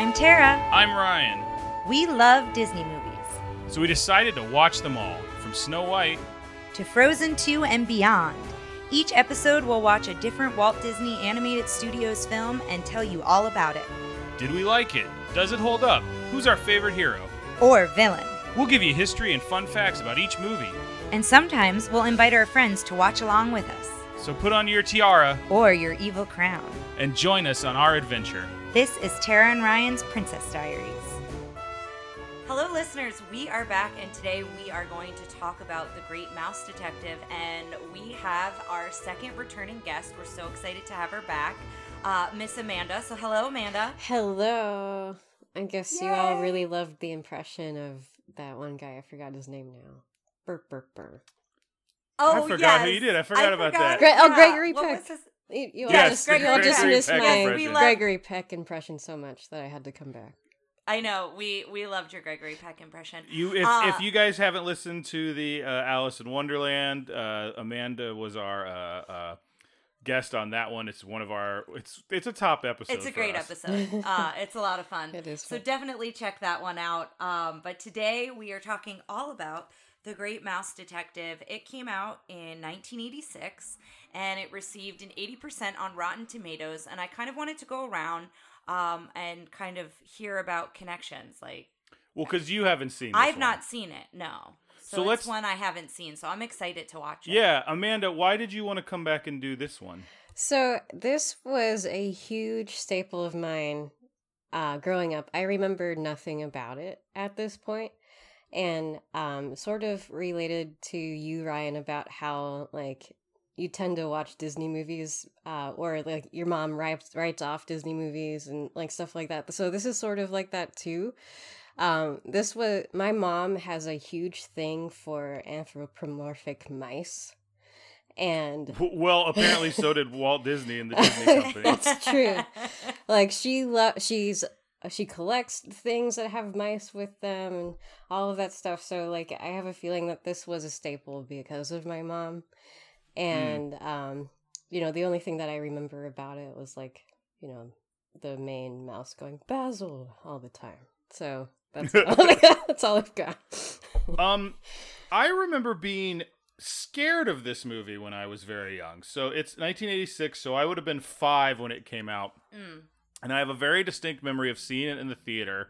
I'm Tara. I'm Ryan. We love Disney movies. So we decided to watch them all, from Snow White. To Frozen 2 and beyond. Each episode we'll watch a different Walt Disney Animated Studios film and tell you all about it. Did we like it? Does it hold up? Who's our favorite hero? Or villain. We'll give you history and fun facts about each movie. And sometimes we'll invite our friends to watch along with us. So put on your tiara Or your evil crown. and join us on our adventure. This is Tara and Ryan's Princess Diaries. Hello, listeners. We are back, and today we are going to talk about The Great Mouse Detective. And we have our second returning guest. We're so excited to have her back, uh, Miss Amanda. So, hello, Amanda. Hello. I guess you all really loved the impression of that one guy. I forgot his name now. Burp, burp, burp. Oh, I forgot who you did. I forgot about that. Gre- oh. Gregory What Peck. You, you all Yes, just, the you all just missed Peck my impression. Gregory Peck impression so much that I had to come back. I know we we loved your Gregory Peck impression. You, if, Uh, if you guys haven't listened to the uh, Alice in Wonderland, uh, Amanda was our uh, uh, guest on that one. It's one of our. It's it's a top episode. It's a for great us. episode. Uh, it's a lot of fun. It is So definitely check that one out. Um, but today we are talking all about The Great Mouse Detective. It came out in 1986 and it received an 80% on Rotten Tomatoes. And I kind of wanted to go around um, and kind of hear about connections. Like, Well, because you haven't seen. This I've one. not seen it, no. So, So it's let's- one I haven't seen. So I'm excited to watch it. Yeah, Amanda, why did you want to come back and do this one? So this was a huge staple of mine uh, growing up. I remember nothing about it at this point, and um, sort of related to you, Ryan, about how like you tend to watch Disney movies, uh, or like your mom writes writes off Disney movies and like stuff like that. So this is sort of like that too. Um, this was my mom has a huge thing for anthropomorphic mice, and Well, apparently so did Walt Disney and the Disney Company. It's true. like she lo- she's she collects things that have mice with them and all of that stuff. So like i have a feeling that this was a staple because of my mom. And um you know the only thing that i remember about it was like you know the main mouse going basil all the time. So that's all, that's all i've got. Um, I remember being scared of this movie when I was very young. So it's 1986, so I would have been five when it came out, Mm. And I have a very distinct memory of seeing it in the theater.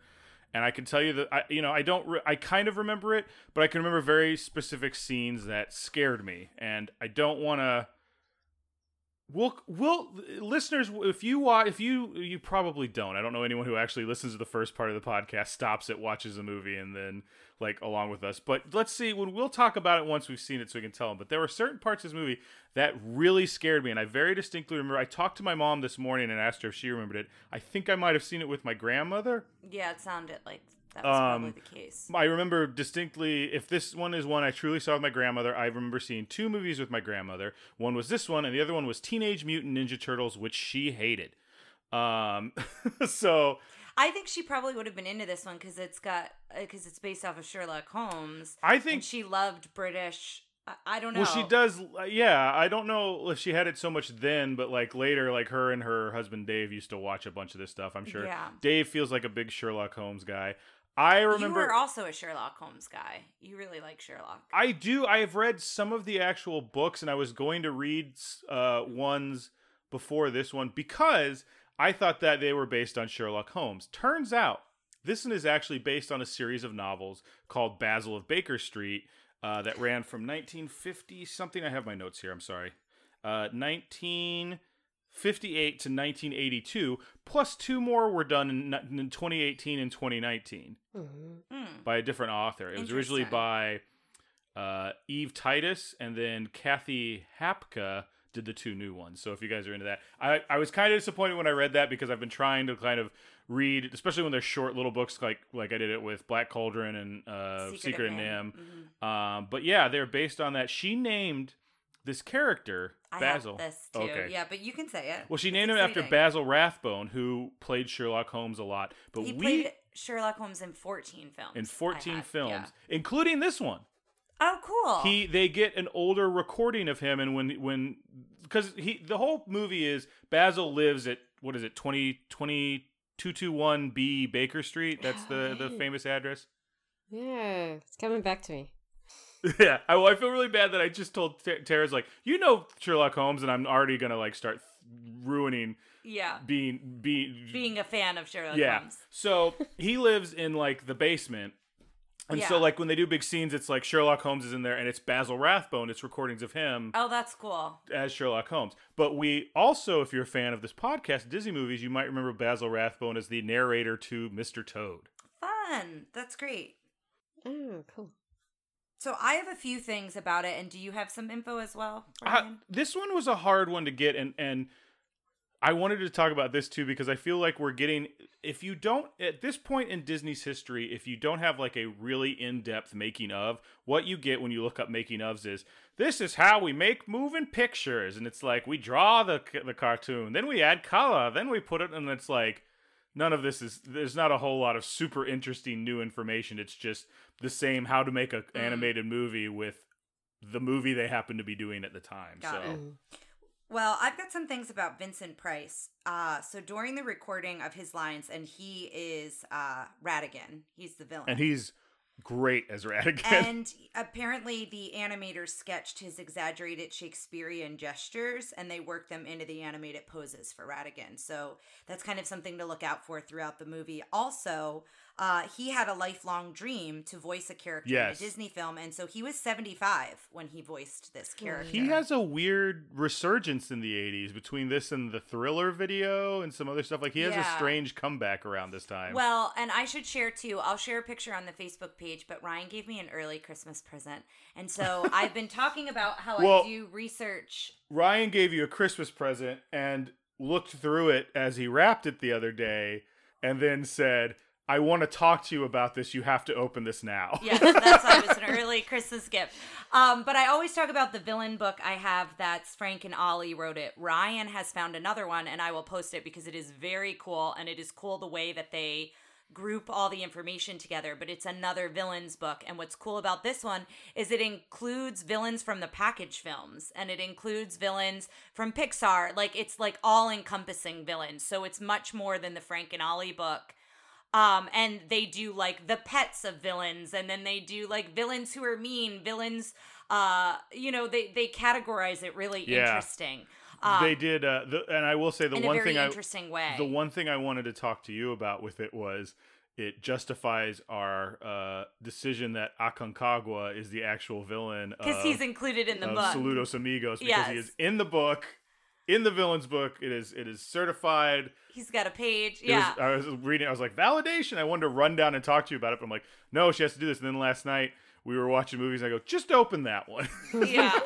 And I can tell you that I, you know, I don't, re- I kind of remember it, but I can remember very specific scenes that scared me, and I don't want to. We'll, we'll, listeners, if you watch, if you, you probably don't. I don't know anyone who actually listens to the first part of the podcast, stops it, watches a movie, and then like along with us. But let's see when we'll talk about it once we've seen it, so we can tell them. But there were certain parts of this movie that really scared me, and I very distinctly remember. I talked to my mom this morning and asked her if she remembered it. I think I might have seen it with my grandmother. Yeah, it sounded like that was probably Um, the case. I remember distinctly, if this one is one I truly saw with my grandmother, I remember seeing two movies with my grandmother. One was this one, and the other one was Teenage Mutant Ninja Turtles, which she hated. Um, so I think she probably would have been into this one because it's got because it's based off of Sherlock Holmes. I think she loved British. I, I don't know. Well, she does. uh, Yeah, I don't know if she had it so much then, but like later, like her and her husband Dave used to watch a bunch of this stuff. I'm sure. Yeah. Dave feels like a big Sherlock Holmes guy. I remember. You were also a Sherlock Holmes guy. You really like Sherlock. I do. I have read some of the actual books, and I was going to read uh, ones before this one because I thought that they were based on Sherlock Holmes. Turns out this one is actually based on a series of novels called Basil of Baker Street uh, that ran from 1950 something. I have my notes here. I'm sorry. Uh, 1958 to 1982, plus two more were done in, in 2018 and 2019 Mhm. Hmm. by a different author. It was originally by uh, Eve Titus, and then Cathy Hapka did the two new ones. So if you guys are into that, I, I was kind of disappointed when I read that because I've been trying to kind of read, especially when they're short little books like like I did it with Black Cauldron and uh, Secret Secret, of and Nim. Nim. Mhm. Um, but yeah, they're based on that. She named this character I Basil. have this too. Okay. Yeah, but you can say it. Well, she It's named him after. Basil Rathbone, who played Sherlock Holmes a lot. But He we played Sherlock Holmes in 14 films. in 14 have, films, yeah. including this one. Oh, cool. He they get an older recording of him, and when when because he the whole movie is Basil lives at what is it 20, 221 B Baker Street. That's the the famous address. Yeah, it's coming back to me. yeah, I, well, I feel really bad that I just told T- Tara's like, you know Sherlock Holmes, and I'm already gonna like start ruining yeah. being being Being a fan of Sherlock yeah. Holmes. So he lives in like the basement. And so like when they do big scenes, it's like Sherlock Holmes is in there and it's Basil Rathbone. It's recordings of him Oh, that's cool. as Sherlock Holmes. But we also, if you're a fan of this podcast, Disney movies, you might remember Basil Rathbone as the narrator to Mr. Toad. Fun. That's great. Oh, cool. So I have a few things about it, and do you have some info as well? Uh, Ryan? this one was a hard one to get and and I wanted to talk about this too because I feel like we're getting if you don't at this point in Disney's history if you don't have like a really in-depth making of what you get when you look up making ofs is this is how we make moving pictures and it's like we draw the the cartoon then we add color then we put it and it's like none of this is there's not a whole lot of super interesting new information it's just the same how to make an Mm. animated movie with the movie they happen to be doing at the time Got so it. Mm. Well, I've got some things about Vincent Price. Uh, so during the recording of his lines, and he is uh, Ratigan. He's the villain. and he's great as Ratigan. and apparently the animators sketched his exaggerated Shakespearean gestures and they worked them into the animated poses for Ratigan. So that's kind of something to look out for throughout the movie. Also, uh, he had a lifelong dream to voice a character Yes. in a Disney film, and so he was 75 when he voiced this character. he has a weird resurgence in the 80s between this and the Thriller video and some other stuff. Like he has Yeah. a strange comeback around this time. Well, and I should share too. I'll share a picture on the Facebook page, but Ryan gave me an early Christmas present. And so I've been talking about how Well- I do research. Ryan gave you a Christmas present and looked through it as he wrapped it the other day and then said, I want to talk to you about this. You have to open this now. Yes, that's why it was an early Christmas gift. Um, but I always talk about the villain book I have that's Frank and Ollie wrote it. Ryan has found another one, and I will post it because it is very cool, and it is cool the way that they group all the information together. But it's another villains book, and what's cool about this one is it includes villains from the package films, and it includes villains from Pixar. Like it's like all encompassing villains, so it's much more than the Frank and Ollie book um and they do like the pets of villains and then they do like villains who are mean villains uh you know they they categorize it really Yeah. interesting. Um, they did, uh, the, and I will say the in one a very thing I interesting way. the one thing I wanted to talk to you about with it was it justifies our uh, decision that Aconcagua is the actual villain because he's included in the book. Saludos Amigos because he is in the book, in the villain's book. It is it is certified. he's got a page It yeah was, I was reading. I was like validation. I wanted to run down and talk to you about it, but I'm like, no, she has to do this. And then last night we were watching movies. and I go, just open that one. yeah.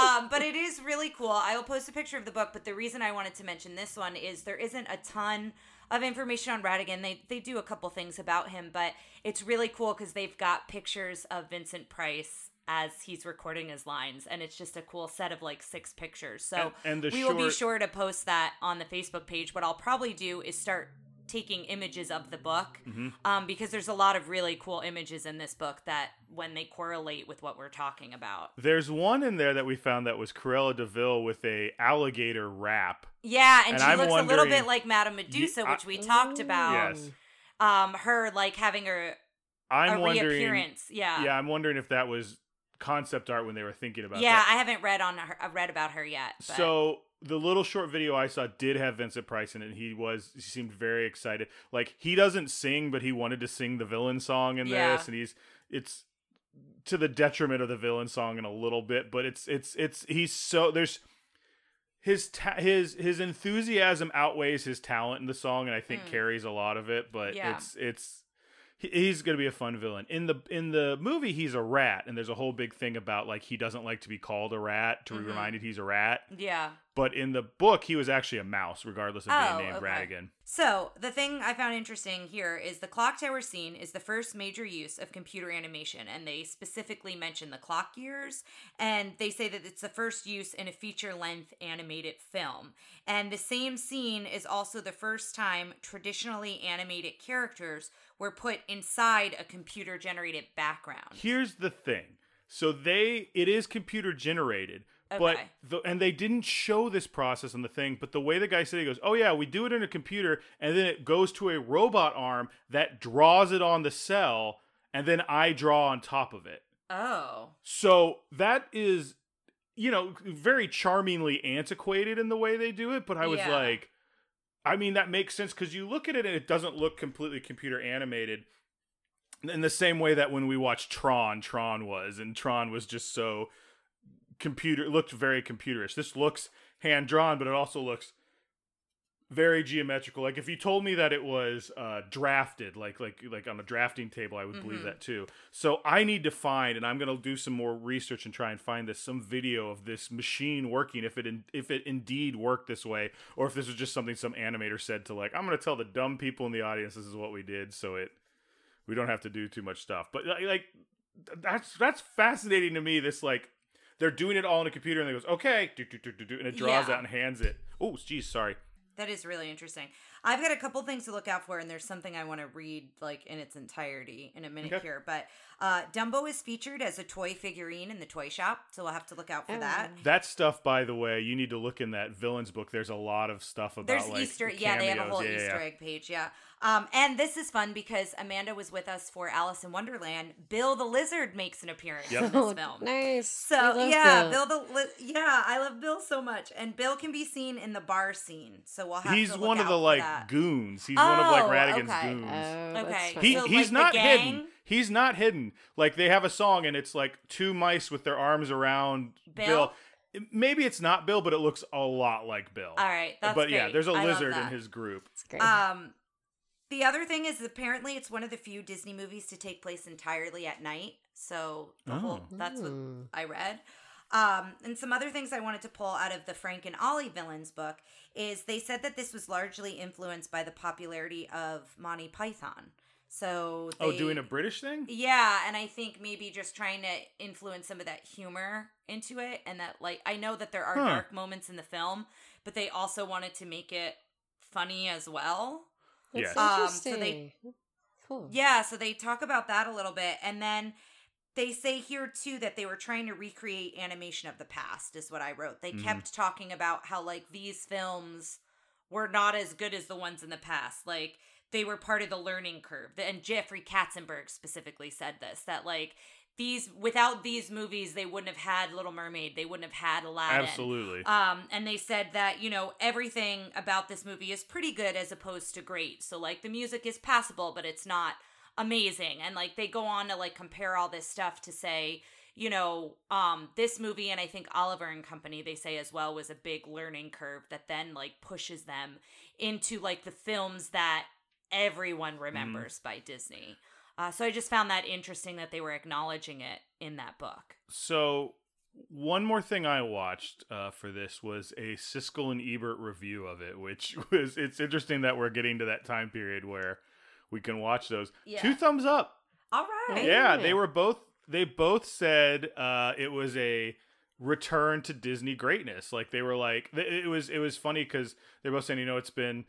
Um, but it is really cool. I will post a picture of the book, but the reason I wanted to mention this one is there isn't a ton of information on Ratigan. They they do a couple things about him, but it's really cool because they've got pictures of Vincent Price as he's recording his lines, and it's just a cool set of like six pictures. So And- and the we will be sure to post that on the Facebook page. What I'll probably do is start taking images of the book Mm-hmm. um, because there's a lot of really cool images in this book that when they correlate with what we're talking about There's one in there that we found that was Cruella De Vil with a alligator wrap. Yeah, and, And she I'm looks a little bit like Madame Medusa, I- which we talked about. Yes. Um, her like having a, I'm a wondering. reappearance. Yeah. Yeah, I'm wondering if that was concept art when they were thinking about Yeah, that. I haven't read on her. I've read about her yet. But. So the little short video I saw did have Vincent Price in it. He was he seemed very excited. Like he doesn't sing, but he wanted to sing the villain song in Yeah. this, and he's it's to the detriment of the villain song in a little bit. But it's it's it's he's so there's his ta- his his enthusiasm outweighs his talent in the song, and I think Mm. carries a lot of it. But Yeah. it's it's he- he's gonna be a fun villain in the in the movie. He's a rat, and there's a whole big thing about like he doesn't like to be called a rat to be Mhm. reminded he's a rat. yeah. But in the book, he was actually a mouse, regardless of Oh, being named okay. Ratigan. So the thing I found interesting here is the clock tower scene is the first major use of computer animation, and they specifically mention the clock gears, and they say that it's the first use in a feature-length animated film. And the same scene is also the first time traditionally animated characters were put inside a computer-generated background. Here's the thing. So they it is computer generated. But Okay. the, and they didn't show this process on the thing, but the way the guy said it, he goes, "Oh yeah, we do it in a computer, and then it goes to a robot arm that draws it on the cell, and then I draw on top of it." Oh. So that is, you know, very charmingly antiquated in the way they do it. But I was Yeah. like, I mean, that makes sense because you look at it and it doesn't look completely computer animated. In the same way that when we watched Tron, Tron was, and Tron was just so computer, looked very computerish. This looks hand drawn, but it also looks very geometrical. Like if you told me that it was uh, drafted, like like like on a drafting table, I would believe Mhm. that too. So I need to find, and I'm gonna do some more research and try and find this some video of this machine working. If it in, if it indeed worked this way, or if this was just something some animator said to like, I'm gonna tell the dumb people in the audience this is what we did, so it we don't have to do too much stuff. But like, that's that's fascinating to me. This like. They're doing it all on a computer, and it goes, "Okay," do, do, do, do, do, and it draws Yeah. out and hands it. Oh, geez, sorry. That is really interesting. I've got a couple things to look out for, and there's something I want to read like in its entirety in a minute Okay. here. But uh, Dumbo is featured as a toy figurine in the toy shop, so we'll have to look out for Oh. that. That stuff, by the way, you need to look in that villains book. There's a lot of stuff about There's like Easter, yeah, they have a whole Yeah, yeah, Easter yeah. egg page, yeah. Um, and this is fun because Amanda was with us for Alice in Wonderland. Bill the Lizard makes an appearance Yep. in this Oh, film. nice. So yeah, Bill. Bill the Li- yeah, I love Bill so much, and Bill can be seen in the bar scene. So we'll have. He's to look one of out the like that. goons. He's one of like Oh, Ratigan's okay. goons. Oh, Okay. he, so, he's like, not hidden. He's not hidden. Like they have a song and it's like two mice with their arms around Bill? Bill. Maybe it's not Bill, but it looks a lot like Bill. All right, that's but yeah, there's a I love lizard in his group. It's great. Um, the other thing is apparently it's one of the few Disney movies to take place entirely at night. So the whole Oh. that's what Hmm. I read. Um, and some other things I wanted to pull out of the Frank and Ollie villains book is they said that this was largely influenced by the popularity of Monty Python. So they, Oh, doing a British thing? yeah, and I think maybe just trying to influence some of that humor into it, and that like I know that there are Huh. dark moments in the film, but they also wanted to make it funny as well. That's Yes. Um, so they- cool. Yeah, so they talk about that a little bit, and then they say here too that they were trying to recreate animation of the past, is what I wrote. They Mhm. kept talking about how like these films were not as good as the ones in the past, like. They were part of the learning curve, and Jeffrey Katzenberg specifically said this that like these without these movies they wouldn't have had Little Mermaid, they wouldn't have had Aladdin. Absolutely. Um, and they said that, you know, everything about this movie is pretty good as opposed to great. So, like, the music is passable, but it's not amazing. And, like, they go on to, like, compare all this stuff to say, you know, um, this movie, and I think Oliver and Company, they say as well, was a big learning curve that then, like, pushes them into, like, the films that everyone remembers by Disney. Uh, so I just found that interesting that they were acknowledging it in that book. So one more thing I watched uh, for this was a Siskel and Ebert review of it, which was it's interesting that we're getting to that time period where we can watch those. Yeah. Two thumbs up. All right. Yeah, Yeah. they were both they both said uh, it was a return to Disney greatness. Like they were like it was it was funny because they're both saying you know it's been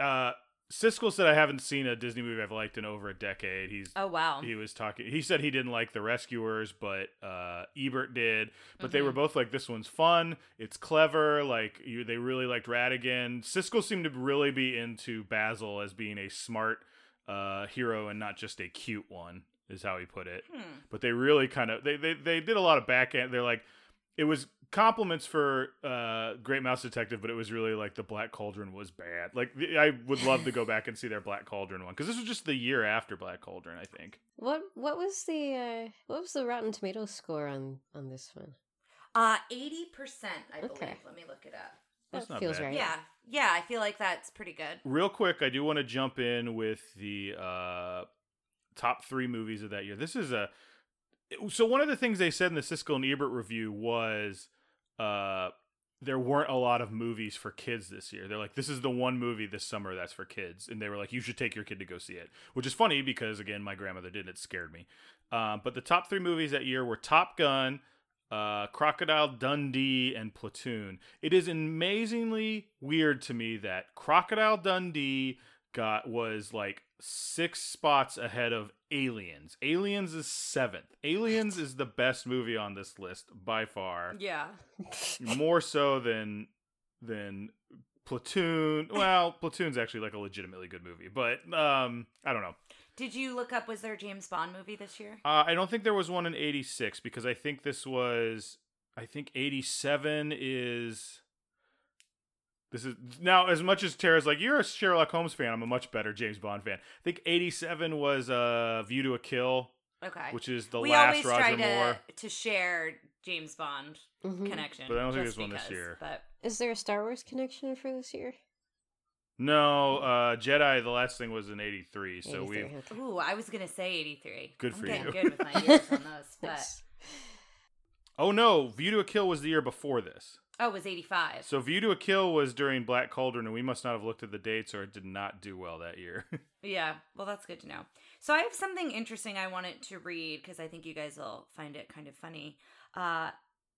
uh, Siskel said I haven't seen a Disney movie I've liked in over a decade. He's Oh, wow. he was talking he said he didn't like the rescuers but uh ebert did but they Mhm. were both like this one's fun it's clever like you they really liked ratigan siskel seemed to really be into basil as being a smart uh hero and not just a cute one is how he put it Hmm. but they really kind of they, they they did a lot of back end they're like it was compliments for uh great mouse detective but it was really like the black cauldron was bad like the- i would love to go back and see their black cauldron one because this was just the year after black cauldron i think What what was the uh, what was the Rotten Tomatoes score on on this one? Uh, eighty percent, I believe. Let me look it up. That's that not feels bad. right. Yeah, yeah, I feel like that's pretty good. real quick i do want to jump in with the uh top three movies of that year this is a so one of the things they said in the siskel and ebert review was uh there weren't a lot of movies for kids this year they're like this is the one movie this summer that's for kids and they were like you should take your kid to go see it which is funny because again my grandmother did it scared me um, but the top three movies that year were top gun uh, Crocodile Dundee and Platoon. It is amazingly weird to me that Crocodile Dundee got was like six spots ahead of Aliens. Aliens is seventh. Aliens is the best movie on this list by far. Yeah. More so than than Platoon. Well, Platoon's actually like a legitimately good movie, but um, I don't know. Did you look up? Was there a James Bond movie this year? Uh, I don't think there was one in '86 because I think this was. I think '87 is. This is now as much as Tara's like you're a Sherlock Holmes fan. I'm a much better James Bond fan. I think '87 was uh, View to a Kill, Okay. which is the we last always Roger try Moore. to to share James Bond Mhm. connection. But I don't think there's one this year. But Is there a Star Wars connection for this year? No, uh, Jedi. The last thing was in '83, so we. okay. ooh, I was gonna say eighty three. Good I'm for you. Good with my years on those, but Oh no, View to a Kill was the year before this. Oh, it was eighty five. So View to a Kill was during Black Cauldron, and we must not have looked at the dates, or it did not do well that year. Yeah, well, that's good to know. So I have something interesting I wanted to read because I think you guys will find it kind of funny. Uh,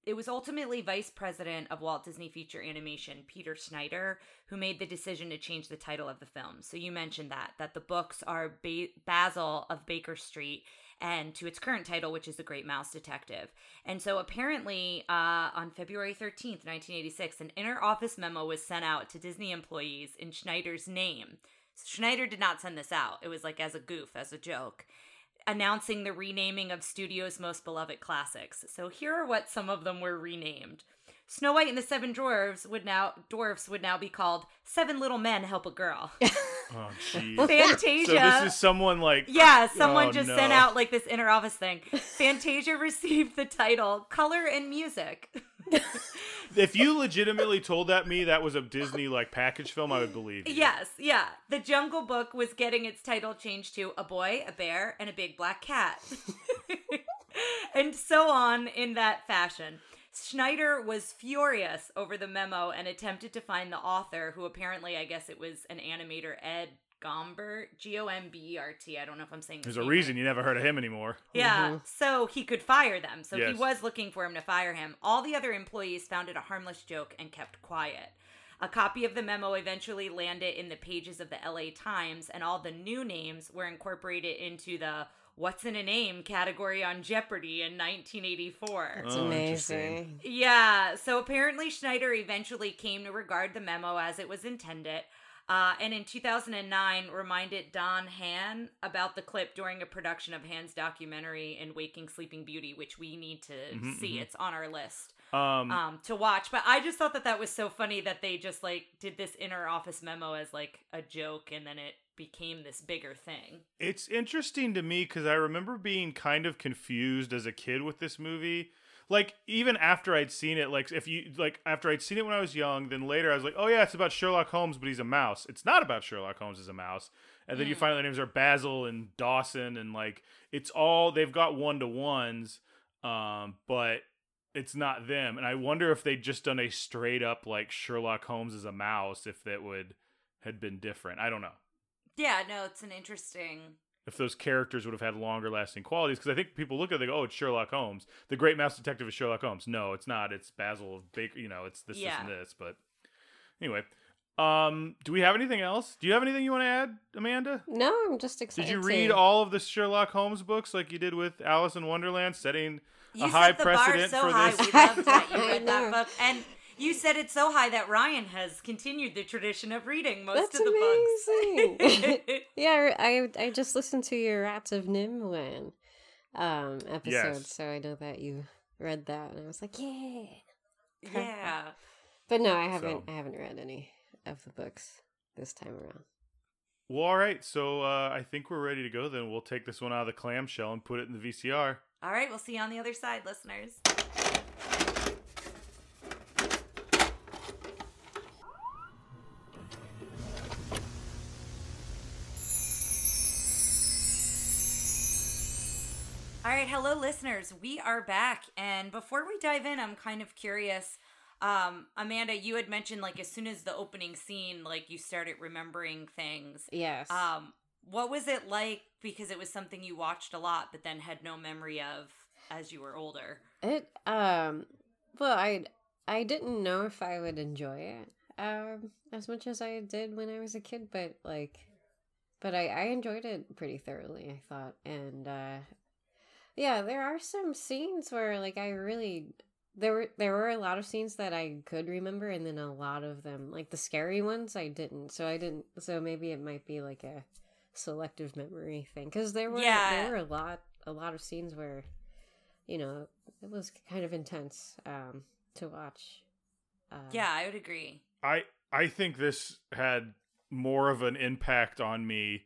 it was ultimately vice president of Walt Disney Feature Animation, Peter Schneider, who made the decision to change the title of the film. So you mentioned that that the books are ba- Basil of Baker Street and to its current title, which is The Great Mouse Detective. And so apparently, uh, on February 13th, 1986, an inner office memo was sent out to Disney employees in Schneider's name. Schneider did not send this out. It was like as a goof, as a joke, announcing the renaming of studio's most beloved classics. So here are what some of them were renamed. Snow White and the Seven Dwarfs would now dwarfs would now be called Seven Little Men Help a Girl. oh jeez. Fantasia. So this is someone like Yeah, oh, someone Oh, just no. sent out like this inner office thing. Fantasia received the title Color and Music. if you legitimately told that me that was a Disney like package film, I would believe you. Yes, yeah. The Jungle Book was getting its title changed to A Boy, a Bear, and a Big Black Cat. and so on in that fashion. Schneider was furious over the memo and attempted to find the author, who apparently, I guess it was an animator, Ed Gombert, G O M B E R T. I don't know if I'm saying his There's a name reason right. you never heard of him anymore. Yeah, Mhm. so he could fire them. So he was looking for him to fire him. All the other employees found it a harmless joke and kept quiet. A copy of the memo eventually landed in the pages of the LA Times, and all the new names were incorporated into the What's in a Name category on Jeopardy in 1984. That's Oh, amazing. Yeah, so apparently Schneider eventually came to regard the memo as it was intended. Uh, and in 2009, reminded Don Hahn about the clip during a production of Hahn's documentary in Waking Sleeping Beauty, which we need to Mhm, see. mhm. It's on our list Um, um, to watch. But I just thought that that was so funny that they just like did this inner office memo as like a joke, and then it became this bigger thing. It's interesting to me because I remember being kind of confused as a kid with this movie. Like even after I'd seen it, like if you like after I'd seen it when I was young, then later I was like, oh yeah, it's about Sherlock Holmes, but he's a mouse. It's not about Sherlock Holmes as a mouse. And then you Mm. find out the names are Basil and Dawson, and like it's all they've got one to ones, um, but it's not them. And I wonder if they'd just done a straight up like Sherlock Holmes as a mouse, if that would had been different. I don't know Yeah, no, it's an interesting. if those characters would have had longer lasting qualities because I think people look at it they go, oh, it's Sherlock Holmes. The Great Mouse Detective is Sherlock Holmes. No, it's not. It's Basil of Baker. You know, it's this, Yeah. this, and this. But anyway, um, do we have anything else? Do you have anything you want to add, Amanda? No, I'm just excited. Did you to- read all of the Sherlock Holmes books like you did with Alice in Wonderland, setting You a high the precedent bar so for high. this? We loved that you I read that know. book, and you said it so high that Ryan has continued the tradition of reading most That's of the amazing. books. Yeah, I I just listened to your Rats of Nimwin um episode, Yes. so I know that you read that, and I was like, yeah. yeah. But no, I haven't. So- I haven't read any of the books this time around. Well, all right. So uh, I think we're ready to go. Then we'll take this one out of the clamshell and put it in the VCR. All right, we'll see you on the other side, listeners. Right, hello, listeners. We are back, and before we dive in, I'm kind of curious. Um, Amanda, you had mentioned like as soon as the opening scene, like you started remembering things. Yes. Um, what was it like? Because it was something you watched a lot, but then had no memory of as you were older. It um well I I didn't know if I would enjoy it um as much as I did when I was a kid, but like but I, I enjoyed it pretty thoroughly, I thought. And uh yeah, there are some scenes where like I really there were there were a lot of scenes that I could remember and then a lot of them like the scary ones I didn't. So I didn't so maybe it might be like a selective memory thing cuz there were Yeah. there were a lot a lot of scenes where you know, it was kind of intense um to watch. Uh, Yeah, I would agree. I I think this had more of an impact on me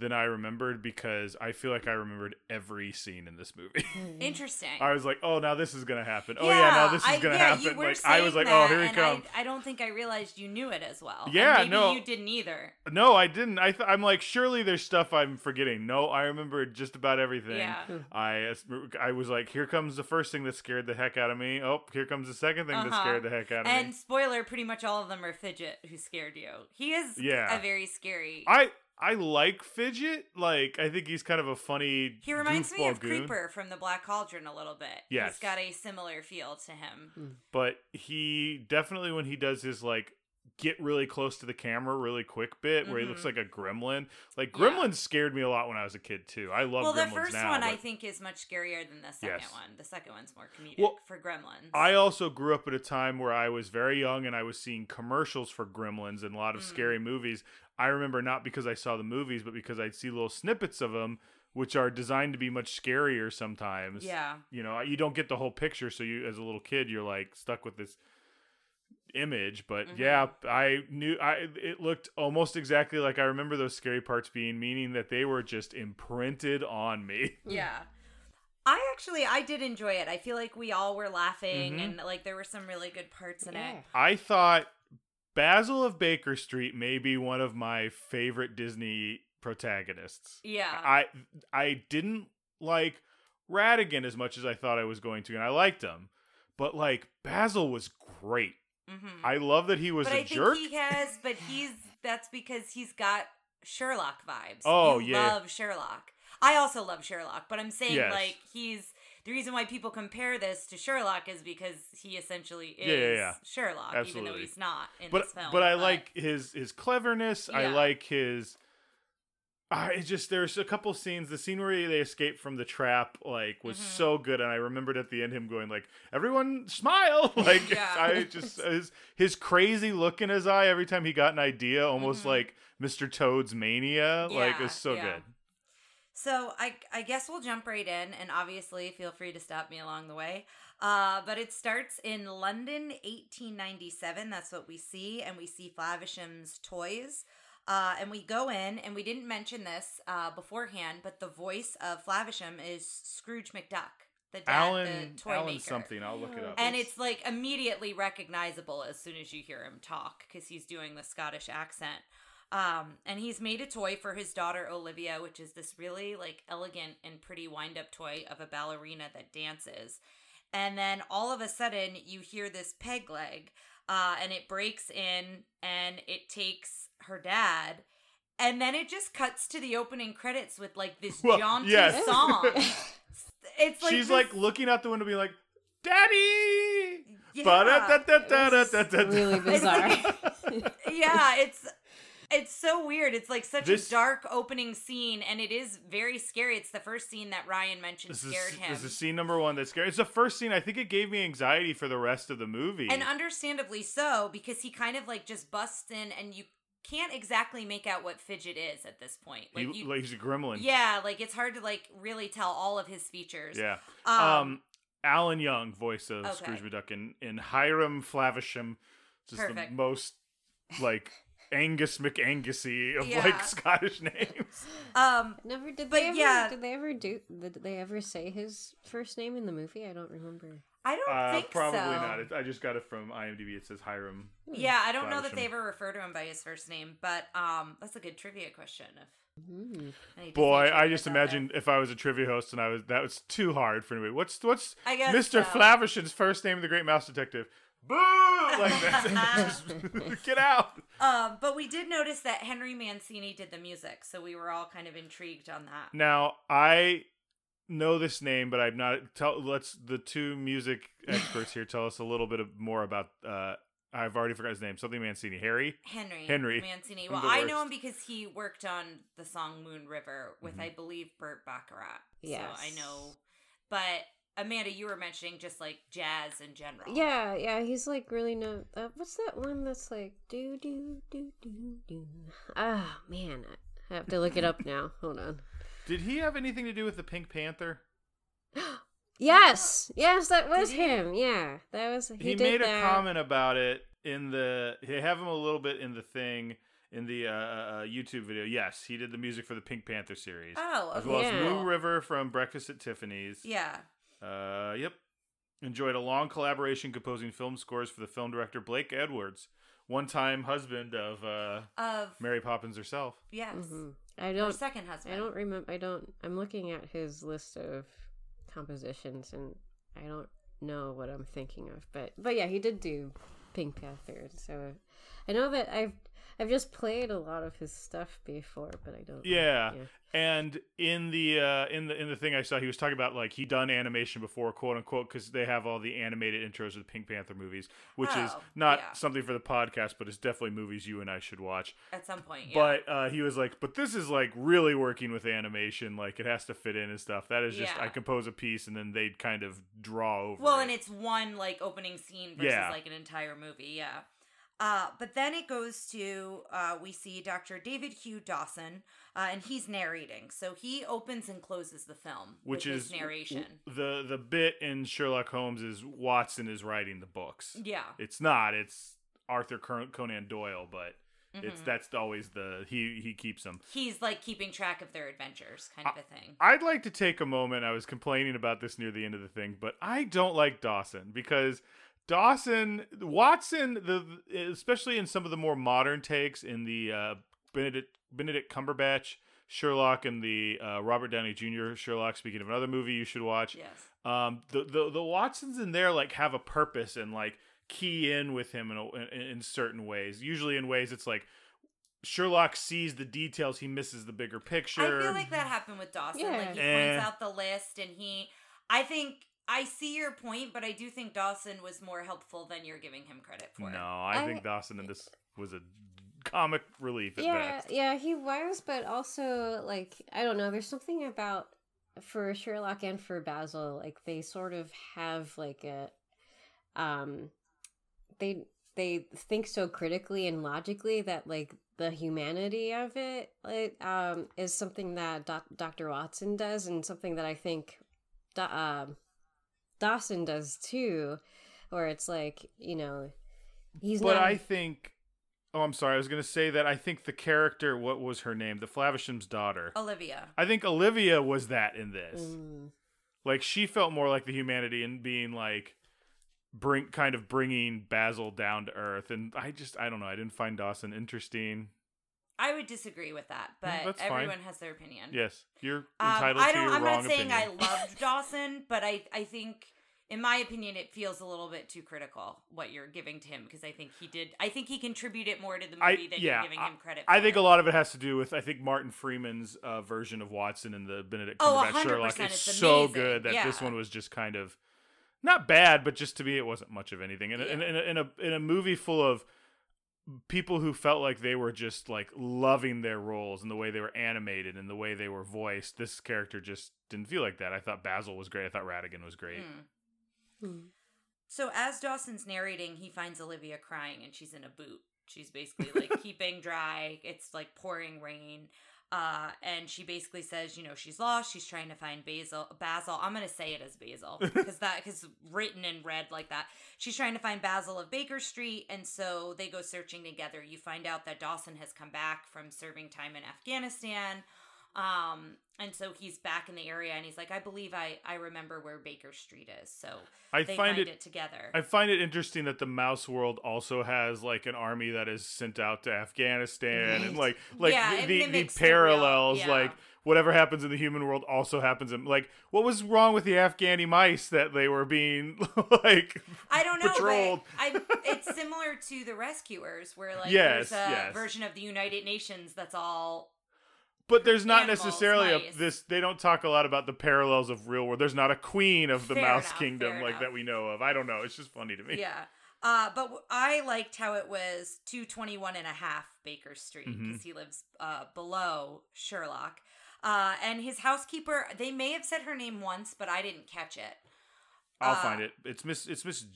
than I remembered because I feel like I remembered every scene in this movie. Interesting. I was like, oh, now this is gonna happen. oh yeah, now this is I- gonna yeah, happen. You were like I was saying like, oh, that, here he and comes. I, I don't think I realized you knew it as well. And Yeah, maybe no. you didn't either. No, I didn't. I th- I'm like, surely there's stuff I'm forgetting. No, I remembered just about everything. Yeah. I I was like, here comes the first thing that scared the heck out of me. Oh, here comes the second thing that Uh-huh. scared the heck out of me. And spoiler, pretty much all of them are Fidget who scared you. He is Yeah. a very scary. I I like Fidget. Like I think he's kind of a funny. he reminds me of goon. Creeper from the Black Cauldron a little bit. Yes. He's got a similar feel to him. but he definitely when he does his like get really close to the camera really quick bit where he looks Mhm. like a gremlin like Yeah. gremlins scared me a lot when i was a kid too i love well, the first now one I think is much scarier than the second Yes. one. The second one's more comedic Well, for Gremlins. i also grew up at a time where i was very young and i was seeing commercials for gremlins and a lot of Mm. scary movies i remember not because i saw the movies but because i'd see little snippets of them which are designed to be much scarier sometimes yeah. you know you don't get the whole picture so you as a little kid you're like stuck with this image but Mhm. yeah i knew i it looked almost exactly like i remember those scary parts being meaning that they were just imprinted on me Yeah. I actually I did enjoy it. I feel like we all were laughing Mhm. and like there were some really good parts in Yeah. it. i thought basil of baker street may be one of my favorite disney protagonists Yeah. i i didn't like ratigan as much as i thought i was going to and i liked him but like basil was great hmm i love that he was but a I think jerk he has but he's that's because he's got Sherlock vibes. Oh, you yeah. love Sherlock. I also love Sherlock, but I'm saying Yes. like he's the reason why people compare this to Sherlock is because he essentially is Yeah, yeah, yeah. Sherlock, even though he's not in but this film. but I like his his cleverness. I like his. I it's just there's a couple scenes. The scene where they escape from the trap like was Mhm. so good, and I remembered at the end him going like, "Everyone smile!" Like. I just his his crazy look in his eye every time he got an idea, almost Mhm. like Mr. Toad's mania. like it's so good. So I I guess we'll jump right in, and obviously feel free to stop me along the way. Uh, but it starts in London, 1897. That's what we see, and we see Flaversham's toys. Uh, and we go in, and we didn't mention this uh, beforehand, but the voice of Flaversham is Scrooge McDuck, the dad, Alan the toy Alan maker. something. I'll look it up. And it's like immediately recognizable as soon as you hear him talk because he's doing the Scottish accent. Um, and he's made a toy for his daughter Olivia, which is this really like elegant and pretty wind up toy of a ballerina that dances. And then all of a sudden, you hear this peg leg, uh, and it breaks in and it takes her dad. And then it just cuts to the opening credits with like this Well, jaunty yes. song. It's like She's this- like looking out the window, being like, "Daddy." yeah. Really bizarre. yeah, it's it's so weird. It's like such This- a dark opening scene, and it is very scary. It's the first scene that Ryan mentioned This is, scared him, this is scene number one that's scary. It's the first scene. I think it gave me anxiety for the rest of the movie. and understandably so because he kind of like just busts in, and you can't exactly make out what Fidget is at this point. Like He- you, like he's a gremlin. yeah, like it's hard to like really tell all of his features. Yeah. Um, Um, Alan Young, voice of Okay. Scrooge McDuck, and, and Hiram Flaversham, just Perfect. the most like Angus McAngusy of Yeah. like Scottish names. um, Never did But they ever yeah. did they ever do did they ever say his first name in the movie? I don't remember. I don't Uh, think probably so. not. It, I just got it from IMDb. It says Hiram. Yeah, I don't know that they ever refer to him by his first name, but um, that's a good trivia question. If Mm. any Boy, I just out there. imagined if I was a trivia host and I was that was too hard for anybody. What's what's I guess Mr. so. Flaversham's first name, the Great Mouse Detective? Boo! Like that. Just get out. Um, but we did notice that Henry Mancini did the music, so we were all kind of intrigued on that. Now I know this name, but I'm not. Tell let's the two music experts here tell us a little bit of, more about uh, I've already forgot his name. Something Mancini. Harry. Henry. Henry. Mancini. I'm Well, the I know worst. him because he worked on the song Moon River with, Mhm. I believe, Burt Bacharach. Yes. So I know. But Amanda, you were mentioning just like jazz in general. Yeah, yeah, he's like really no. Uh, what's that one that's like do do do do do? Ah, man, I have to look it up now. Hold on. Did he have anything to do with the Pink Panther? Yes, yes, that was him. Yeah, that was he. He, did made a comment about it in the. They have him a little bit in the thing in the uh, uh, YouTube video. Yes, he did the music for the Pink Panther series, Oh, as well Yeah. as Moon River from Breakfast at Tiffany's. Yeah. Uh, yep. Enjoyed a long collaboration composing film scores for the film director Blake Edwards, one-time husband of uh, Of Mary Poppins herself. yes, Mhm. I her don't. second husband. I don't remember. I don't. I'm looking at his list of compositions, and I don't know what I'm thinking of. But but yeah, he did do Pink Panther. So I know that I've I've just played a lot of his stuff before, but I don't. Yeah. And in the uh, in the in the thing I saw, he was talking about like he done animation before, quote unquote, because they have all the animated intros of the Pink Panther movies, which is Oh, not yeah. something for the podcast, but it's definitely movies you and I should watch. At some point, yeah. But uh, he was like, "But this is like really working with animation, like it has to fit in and stuff. That is just Yeah. I compose a piece and then they'd kind of draw over." Well, it. and it's one like opening scene versus Yeah. like an entire movie, yeah. Uh, but then it goes to uh, we see Dr. David Q. Dawson, uh, and he's narrating. So he opens and closes the film, which with is his narration. the the bit in Sherlock Holmes is Watson is writing the books. Yeah, It's not. It's Arthur Conan Doyle, but it's Mhm. that's always the he he keeps them. he's like keeping track of their adventures, kind of a thing. I'd like to take a moment. I was complaining about this near the end of the thing, but I don't like Dawson because Dawson Watson, the especially in some of the more modern takes in the uh, Benedict Benedict Cumberbatch Sherlock and the uh, Robert Downey Jr. Sherlock. Speaking of another movie you should watch, Yes. um, the, the the Watsons in there like have a purpose and like key in with him in, a, in in certain ways. Usually in ways it's like Sherlock sees the details, he misses the bigger picture. I feel like that happened with Dawson. Yeah. Like he Eh. points out the list, and he. I think I see your point, but I do think Dawson was more helpful than you're giving him credit for. no, I, I- think Dawson in this was a comic relief at yeah, best. yeah, he was, but also like I don't know. There's something about for Sherlock and for Basil, like they sort of have like a, um, they they think so critically and logically that like the humanity of it like um is something that Doc- Dr. Watson does and something that I think Da- um Dawson does too, where it's like you know he's But not I think Oh, I'm sorry. I was going to say that I think the character what was her name? The Flaversham's daughter. Olivia. I think Olivia was that in this. Mm. Like she felt more like the humanity and being like bring kind of bringing Basil down to earth and I just I don't know. I didn't find Dawson interesting. I would disagree with that, but Mm, fine. everyone has their opinion. Yes, you're Um, entitled I to don't. your I'm wrong not saying opinion. I loved Dawson, but I I think, in my opinion, it feels a little bit too critical what you're giving to him because I think he did. I think he contributed more to the I- movie than yeah, you're giving him credit. I for. think a lot of it has to do with I think Martin Freeman's uh, version of Watson and the Benedict Oh, Cumberbatch 100%, Sherlock is it's so good that this one was just kind of not bad, but just to me it wasn't much of anything. And Yeah. in, a, in a in a movie full of people who felt like they were just like loving their roles and the way they were animated and the way they were voiced, this character just didn't feel like that. I thought Basil was great. I thought Ratigan was great. Mm. So as Dawson's narrating, he finds Olivia crying and she's in a boot. She's basically like keeping dry. It's like pouring rain. Uh, and she basically says, you know, she's lost. She's trying to find Basil. Basil. I'm gonna say it as Basil because that because written in red like that. She's trying to find Basil of Baker Street, and so they go searching together. You find out that Dawson has come back from serving time in Afghanistan. Um, and so he's back in the area, and he's like, I believe I I remember where Baker Street is. So I find find it it, together. I find it interesting that the Mouse World also has like an army that is sent out to Afghanistan and like like Yeah, the, the, the parallels yeah. like whatever happens in the human world also happens in like what was wrong with the Afghani mice that they were being like I don't know, patrolled. I, it's similar to the Rescuers, where like Yes, there's a yes. version of the United Nations that's all but there's not Animals, necessarily a, this they don't talk a lot about the parallels of real world there's not a queen of the Fair mouse enough, kingdom like enough. that we know of i don't know it's just funny to me yeah. Uh, but w- I liked how it was 221 and a half Baker Street because he lives uh, below Sherlock. Uh, and his housekeeper, they may have said her name once, but I didn't catch it. I'll Uh, find it. It's Miss. It's Miss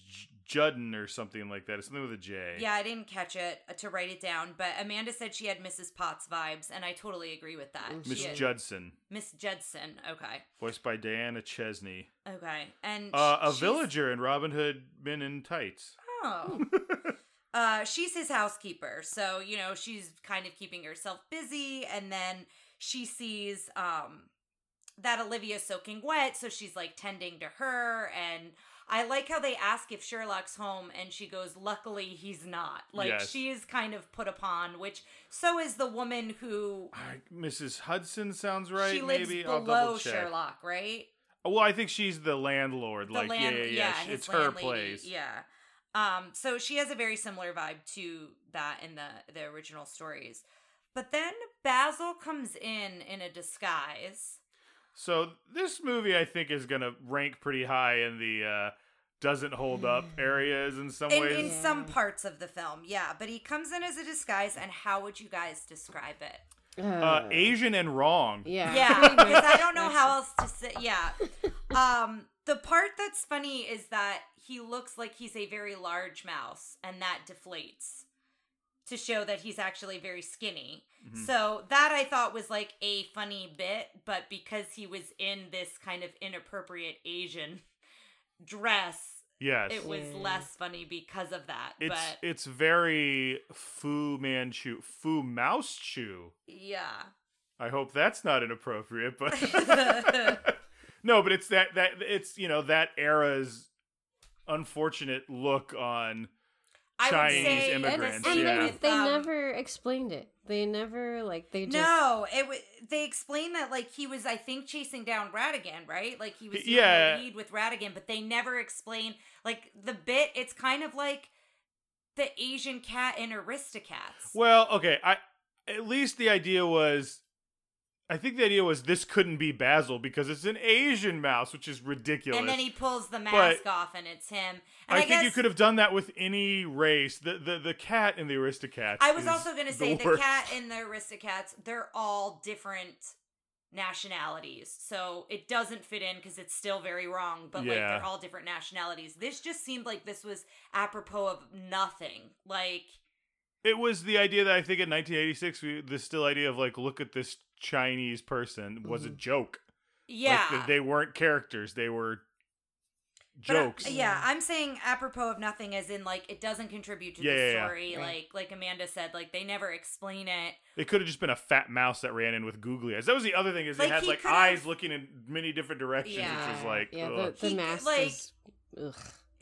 Judden or something like that. It's something with a J. Yeah, I didn't catch it uh, to write it down, but Amanda said she had Mrs. Potts vibes, and I totally agree with that. Mm, Miss She had- Judson, Miss Judson. Okay. voiced by Diana Chesney, Okay. And uh, a she's- villager in Robin Hood Men in Tights. Oh. uh, she's his housekeeper, so you know she's kind of keeping herself busy, and then she sees um that Olivia's soaking wet, so she's like tending to her, and I like how they ask if Sherlock's home, and she goes, "Luckily, he's not." Like Yes. she is kind of put upon, which so is the woman who I- Mrs. Hudson sounds right. she lives maybe I'll below. Sherlock, right? Well, I think she's the landlord. the like, land, yeah, yeah, yeah. his it's her place. Yeah. Um, so she has a very similar vibe to that in the the original stories. But then Basil comes in in a disguise. So this movie, I think, is gonna rank pretty high in the uh, doesn't hold up areas in some In, ways. in some parts of the film, yeah. But he comes in as a disguise, and how would you guys describe it? uh, Asian and wrong. Yeah. Yeah, pretty much. because I don't know how else to say. Yeah. Um, the part that's funny is that he looks like he's a very large mouse, and that deflates to show that he's actually very skinny. Mhm. So that I thought was like a funny bit, but because he was in this kind of inappropriate Asian dress, Yes. it was Yeah. less funny because of that. it's but it's very Fu Manchu, Fu Mouse Chew. yeah. I hope that's not inappropriate, but no, but it's that that it's you know that era's unfortunate look on I would Chinese say And, immigrants, and yeah. they, they um, never explained it. They never like they just No, it w- they explained that like he was I think chasing down Ratigan, right? Like he was doing Yeah. the lead with Ratigan, but they never explain like the bit. It's kind of like the Asian cat in Aristocats. Well, okay, I at least the idea was I think the idea was this couldn't be Basil because it's an Asian mouse, which is ridiculous. and then he pulls the mask But off, and it's him. I, And I, think you could have done that with any race. The the, the cat in the Aristocats. I was also going to say the, worst. cat and the Aristocats, they're all different nationalities. So it doesn't fit in because it's still very wrong, but like they're all different nationalities. This just seemed like this was apropos of nothing. Like, It was the idea that I think in 1986, we, the still idea of like, look at this Chinese person was a Mhm. joke. Yeah. th- they weren't characters; they were But, uh, jokes. yeah, I'm saying apropos of nothing, as in like it doesn't contribute to Yeah, the yeah, yeah. story. Right. Like like Amanda said, like they never explain it. It could have just been a fat mouse that ran in with googly eyes. That was the other thing is they Like, had like eyes looking in many different directions, Yeah. which was like, yeah, ugh. the, the mask like- is ugh,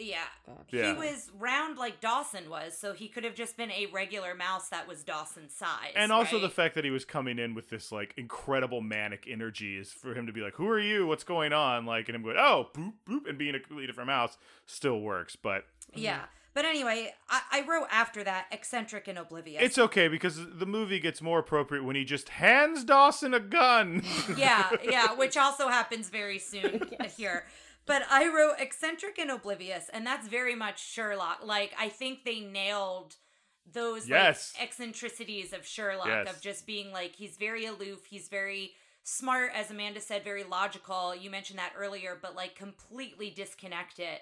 Yeah, bad. Yeah. he was round like Dawson was, so he could have just been a regular mouse that was Dawson's size. and also the fact that he was coming in with this like incredible manic energy is for him to be like, "Who are you? What's going on?" Like, and him going, "Oh, boop boop," and being a completely different mouse still works. But Yeah. Mm-hmm. But anyway, I, I wrote after that eccentric and oblivious. it's okay because the movie gets more appropriate when he just hands Dawson a gun. yeah, yeah, which also happens very soon Yes. here. But I wrote eccentric and oblivious, and that's very much Sherlock. Like I think they nailed those Yes. like eccentricities of Sherlock Yes. of just being like he's very aloof, he's very smart, as Amanda said, very logical. You mentioned that earlier, but like completely disconnected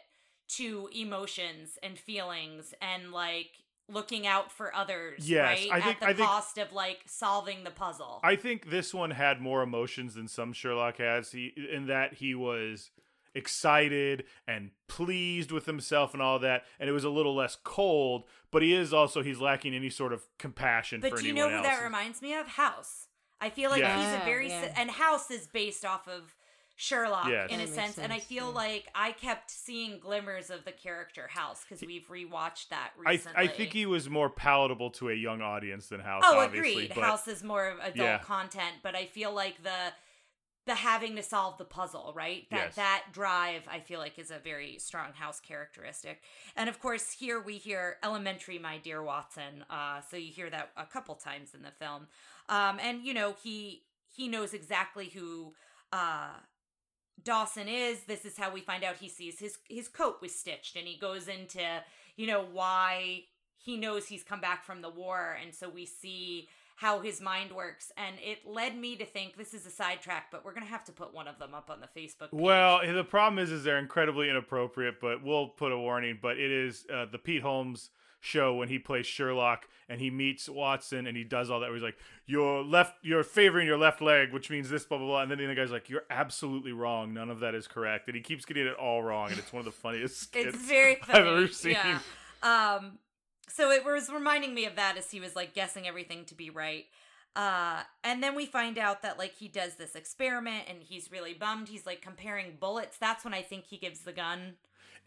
to emotions and feelings and like looking out for others, Yes, right? I think- At the I think- cost of like solving the puzzle. I think this one had more emotions than some Sherlock has. He in that he was excited and pleased with himself and all that, and it was a little less cold. But he is also he's lacking any sort of compassion But for do you know who else. that reminds me of? House. I feel like Yeah. he's a oh, very yeah. and House is based off of Sherlock Yes. in a makes sense, and I feel yeah. like I kept seeing glimmers of the character House because we've rewatched that I recently. I think he was more palatable to a young audience than House. Oh, obviously, agreed. But House is more of adult Yeah. content, but I feel like the the having to solve the puzzle, right? That Yes. that drive, I feel like, is a very strong House characteristic. And of course, here we hear "Elementary, my dear Watson." Uh, so you hear that a couple times in the film, um, and you know he he knows exactly who. Uh, Dawson is. This is how we find out he sees his his coat was stitched, and he goes into you know, why he knows he's come back from the war. And so we see how his mind works. And it led me to think this is a sidetrack, but we're going to have to put one of them up on the Facebook page. Well, the problem is, is they're incredibly inappropriate, but we'll put a warning. But it is uh, the Pete Holmes show when he plays Sherlock and he meets Watson and he does all that. Where he's like, "Your left, you're favoring your left leg, which means this, blah blah blah." And then the guy's like, "You're absolutely wrong. None of that is correct." And he keeps getting it all wrong, and it's one of the funniest skits it's very funny. I've ever seen. Yeah. Um, so it was reminding me of that as he was like guessing everything to be right. Uh, and then we find out that like he does this experiment and he's really bummed. He's like comparing bullets. That's when I think he gives the gun.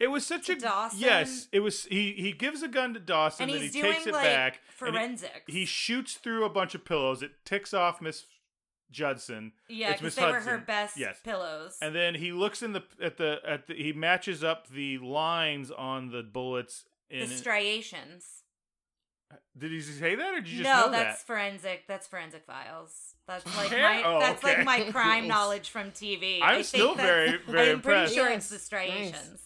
It was such To a Dawson? yes. It was he. He gives a gun to Dawson, And he's he takes it like back. and forensics. he shoots through a bunch of pillows. It ticks off Miss Judson. yeah, it's because they were her best Yes. pillows. And then he looks in the at the at the he matches up the lines on the bullets. The striations. did he say that or did you just say that? no, know that's that? forensic. That's forensic files. That's like my Oh, that's okay. like my crime knowledge from TV. I'm I think still that's- very very I'm pretty sure Yes, it's the nice. striations.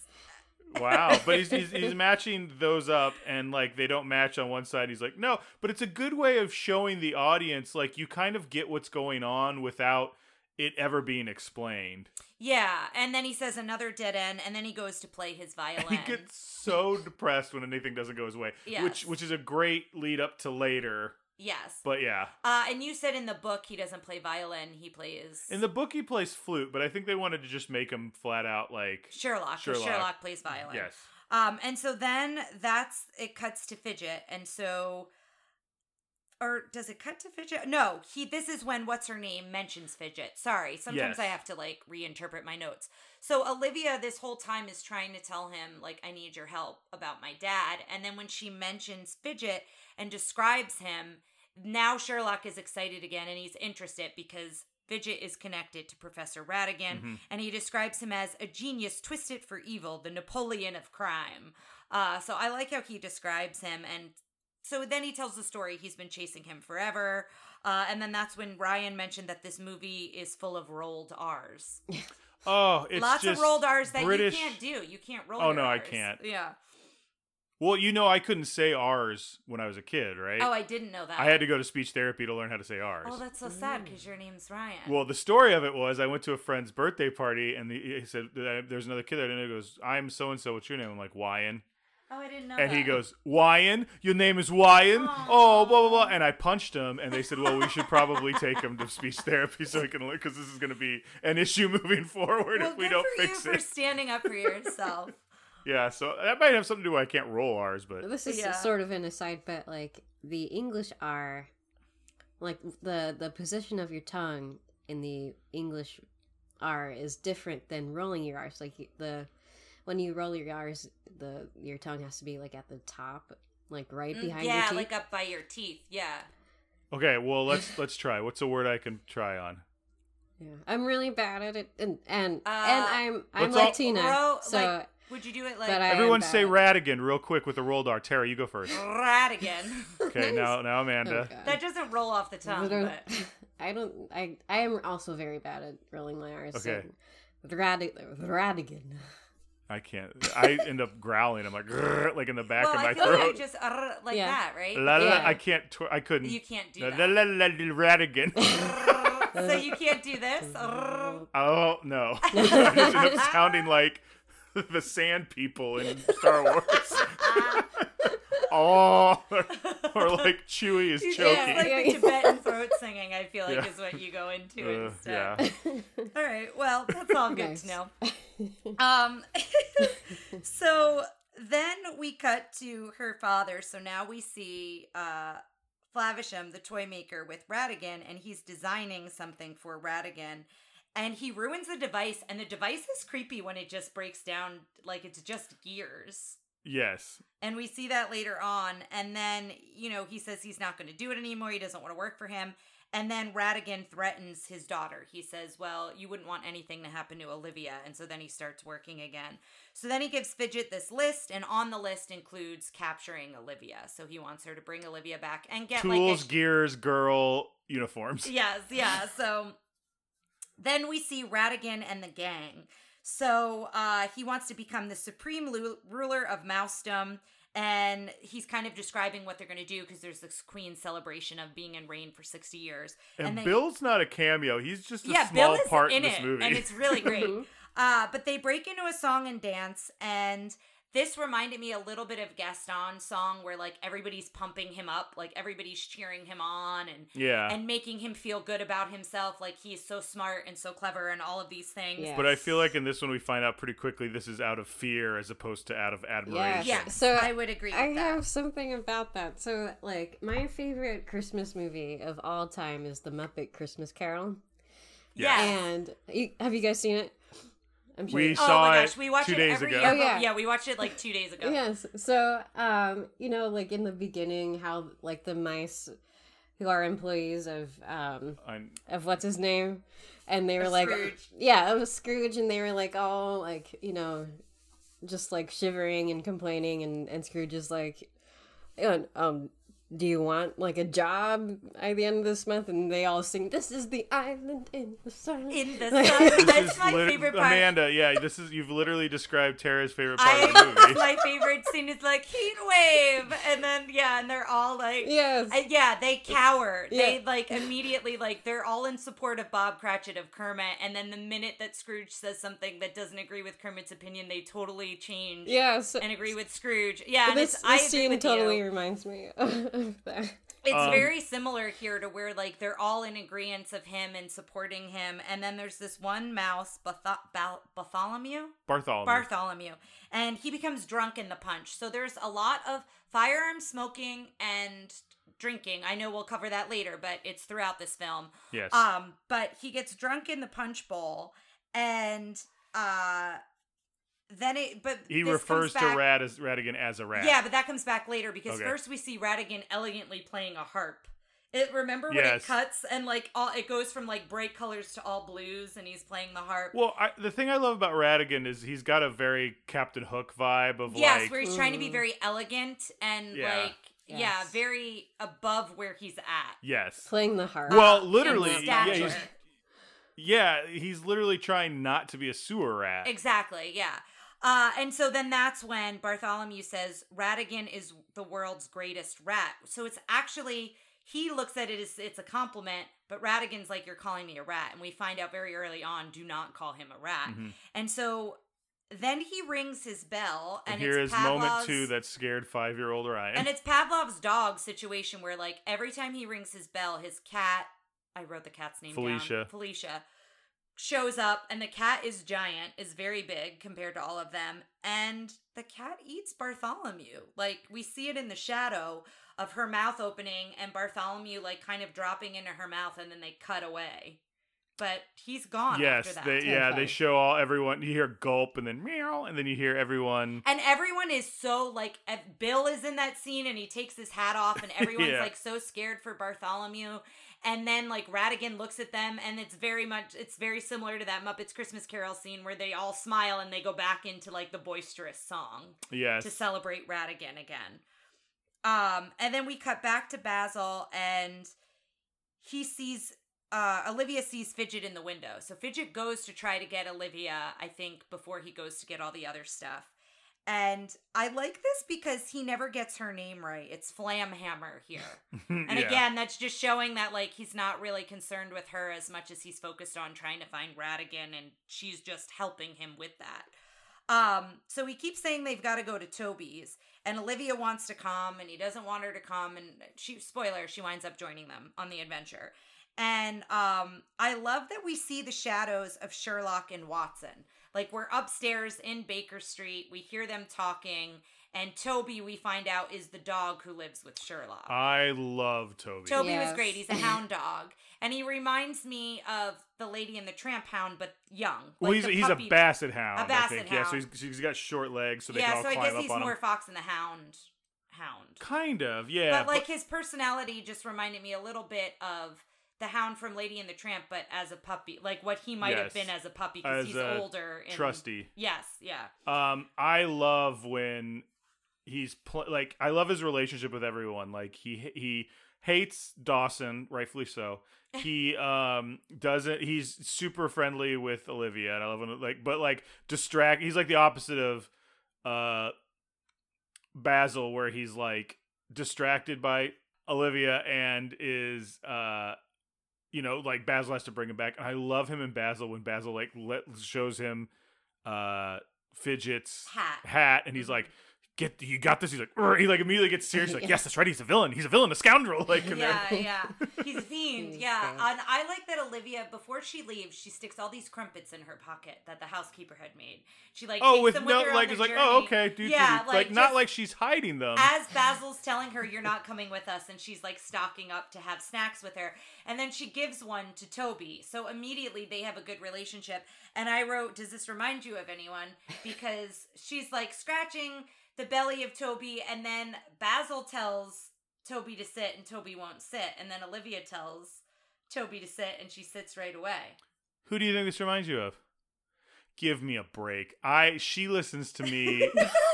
wow, but he's, he's he's matching those up, and like they don't match on one side. He's like, no, but it's a good way of showing the audience like you kind of get what's going on without it ever being explained. Yeah, and then he says another dead end, and then he goes to play his violin. He gets so depressed when anything doesn't go his way, Yes. which which is a great lead up to later. yes. But yeah, Uh, and you said in the book he doesn't play violin; he plays in the book he plays flute, but I think they wanted to just make him flat out like Sherlock. Sherlock. Sherlock. plays violin. yes. Um, and so then that's it cuts to Fidget, and so, or does it cut to Fidget? No, he. This is when what's her name mentions Fidget. Sorry, sometimes Yes. I have to like reinterpret my notes. So Olivia, this whole time, is trying to tell him like I need your help about my dad, and then when she mentions Fidget and describes him, now Sherlock is excited again, and he's interested because. Fidget is connected to Professor Ratigan, Mhm. and he describes him as a genius twisted for evil, the Napoleon of crime. Uh, so I like how he describes him, and so then he tells the story. He's been chasing him forever, uh, and then that's when Ryan mentioned that this movie is full of rolled R's. Oh, it's Lots just of rolled R's that British. you can't do. You can't roll. Oh, your no, I can't. Yeah. Well, you know, I couldn't say R's when I was a kid, right? Oh, I didn't know that. I had to go to speech therapy to learn how to say R's. Oh, that's so sad because your name's Ryan. Well, the story of it was I went to a friend's birthday party and the, he said, There's another kid there. And he goes, I'm so and so. What's your name? I'm like, Wyan. Oh, I didn't know. And he goes, Wyan? Your name is Wyan? Oh, blah, blah, blah. And I punched him. And they said, Well, we should probably take him to speech therapy so he can learn because this is going to be an issue moving forward Well, if we good don't for fix you it. for standing up for yourself. Yeah, so that might have something to do with I can't roll R's, but This is Yeah. sort of an aside, but like the English R, like the the position of your tongue in the English R is different than rolling your R's. Like the when you roll your R's, the your tongue has to be like at the top, like right Mm, behind yeah, your teeth. Yeah, like up by your teeth. Yeah. okay. Well, let's let's try. What's a word I can try on? yeah. I'm really bad at it, and and Uh, and I'm I'm let's all- Latina, so like, would you do it like but Everyone say at it. Ratigan real quick with a rolled R. Tara, you go first. Ratigan? Okay, now now Oh, Amanda. God. that doesn't roll off the tongue, Literally- but I don't. I I am also very bad at rolling my R's. so- Okay. With Ratig- with Ratigan. I can't. I end up growling. I'm like, like in the back well, of my I feel throat. like just uh, like Yeah. that, right? La, la, Yeah. I can't. Tw- I couldn't. You can't do La, that. la, la, la, la, Ratigan. so you can't do this. oh no! I just end up sounding like the Sand People in Star Wars. Oh, or like Chewie is It's choking. like Yeah. the Tibetan throat singing. I feel like Yeah. is what you go into Uh, instead. yeah. All right. Well, that's all good Nice. to know. Um, so then we cut to her father. So now we see uh, Flaversham, the toy maker, with Ratigan, and he's designing something for Ratigan. And he ruins the device, and the device is creepy when it just breaks down like it's just gears. Yes. And we see that later on. And then, you know, he says he's not going to do it anymore. He doesn't want to work for him. And then Ratigan threatens his daughter. He says, Well, you wouldn't want anything to happen to Olivia. And so then he starts working again. So then he gives Fidget this list, and on the list includes capturing Olivia. So he wants her to bring Olivia back and get Tools, like a, gears, girl, uniforms. Yes, yeah. So then we see Ratigan and the gang. So uh, he wants to become the supreme lu- ruler of Mousedom. and he's kind of describing what they're going to do because there's this queen celebration of being in reign for 60 years And, they- Bill's not a cameo. He's just a yeah small bill is part in in this it movie. and it's really great uh, but they break into a song and dance and this reminded me a little bit of gaston's song where like everybody's pumping him up like everybody's cheering him on and yeah. and making him feel good about himself like he's so smart and so clever and all of these things Yeah. but I feel like in this one we find out pretty quickly this is out of fear as opposed to out of admiration. yeah So, i would agree with I that have something about that. So, like, my favorite Christmas movie of all time is The Muppet Christmas Carol. Yeah. And have you guys seen it? I'm sure. We you- Oh saw my it gosh, we watch two it days every ago. year. Oh, yeah. yeah, we watched it like two days ago. Yes. So, um, you know, like in the beginning, how like the mice who are employees of um I- of what's his name, and they were Of like, Scrooge. yeah, it was Scrooge, and they were like all like you know, just like shivering and complaining, and and Scrooge is like, "Yeah, um. Do you want like a job at the end of this month? And they all sing, "This is the island in the sun." In the sun. That's my lit- favorite part. Amanda, yeah, this is you've literally described Tara's favorite part I, of the movie. my favorite scene is like heat wave, and then yeah, and they're all like, yes. Uh, yeah, they cower. They like immediately like they're all in support of Bob Cratchit of Kermit, and then the minute that Scrooge says something that doesn't agree with Kermit's opinion, they totally change yes. and agree with Scrooge. Yeah, and this it's, I this agree scene totally you. reminds me of that. It's Um, very similar here to where like they're all in agreement of him and supporting him, and then there's this one mouse, Bartho- Bartholomew. Bartholomew. Bartholomew, and he becomes drunk in the punch. So there's a lot of firearm smoking and drinking. I know we'll cover that later, but it's throughout this film. yes. Um, but he gets drunk in the punch bowl, and uh, then it. But he refers comes to Rad as Ratigan as a rat. Yeah, but that comes back later because Okay. first we see Ratigan elegantly playing a harp. It remember when Yes. it cuts and like all it goes from like bright colors to all blues, and he's playing the harp. Well, I, the thing I love about Ratigan is he's got a very Captain Hook vibe of yes, like where he's trying to be very elegant and Yeah. like yeah, very above where he's at. yes. Playing the harp. Well, uh, literally, yeah, he's, yeah, he's literally trying not to be a sewer rat. Exactly, yeah. Uh, and so then that's when Bartholomew says Ratigan is the world's greatest rat. So it's actually he looks at it as it's a compliment, but Ratigan's like, "You're calling me a rat," and we find out very early on, do not call him a rat. Mhm. And so then he rings his bell, and, And here is moment two that scared five-year-old Ryan. and it's Pavlov's dog situation where like every time he rings his bell, his cat I wrote the cat's name Felicia. down. Felicia shows up and the cat is giant, is very big compared to all of them, and the cat eats Bartholomew. Like we see it in the shadow of her mouth opening and Bartholomew like kind of dropping into her mouth and then they cut away. But he's gone yes, after that. they, yeah, they show all everyone. You hear gulp and then meow, and then you hear everyone. And everyone is so like if Bill is in that scene and he takes his hat off and everyone's Yeah. like so scared for Bartholomew. And then like Ratigan looks at them and it's very much it's very similar to that Muppets Christmas Carol scene where they all smile and they go back into like the boisterous song Yes, to celebrate Ratigan again. Um and then we cut back to Basil and he sees uh Olivia sees Fidget in the window. So Fidget goes to try to get Olivia, I think, before he goes to get all the other stuff. And I like this because he never gets her name right. It's Flamhammer here. And Yeah. again, that's just showing that like he's not really concerned with her as much as he's focused on trying to find Ratigan and she's just helping him with that. Um, so he keeps saying they've got to go to Toby's and Olivia wants to come and he doesn't want her to come and she spoiler, she winds up joining them on the adventure. And um I love that we see the shadows of Sherlock and Watson. Like we're upstairs in Baker Street, we hear them talking and Toby we find out is the dog who lives with Sherlock. I love Toby. Toby was great. He's a hound dog, and he reminds me of the Lady and the Tramp hound, but young. well, he's the he's puppy- a basset hound. A I basset think. Yeah, so he's, he's got short legs, so they yeah, can all so I guess he's more him. Fox and the Hound. Hound. Kind of, yeah. but like his personality just reminded me a little bit of the Hound from Lady and the Tramp, but as a puppy, like what he might have been as a puppy because he's older. And, trusty. Yes, yeah. Um, I love when he's pl- like I love his relationship with everyone. Like he he hates Dawson, rightfully so. He um doesn't. He's super friendly with Olivia, and I love when like, but like distract. He's like the opposite of uh Basil where he's like distracted by Olivia and is uh you know like Basil has to bring him back and I love him in Basil when Basil like let, shows him uh Fidget's Hat. hat and he's like get you got this he's like "Ugh," he like immediately gets serious like yes that's right he's a villain he's a villain a scoundrel like yeah, yeah. He's a fiend. Yeah. And I like that Olivia, before she leaves, she sticks all these crumpets in her pocket that the housekeeper had made. She like oh takes with them no with her like their it's like oh okay dude Yeah, like, like, not like she's hiding them As Basil's telling her you're not coming with us, and she's like stocking up to have snacks with her, and then she gives one to Toby. So immediately they have a good relationship. And I wrote, "Does this remind you of anyone?" Because she's like scratching the belly of Toby, and then Basil tells Toby to sit, and Toby won't sit, and then Olivia tells Toby to sit, and she sits right away. Who do you think this reminds you of? Give me a break. I she listens to me.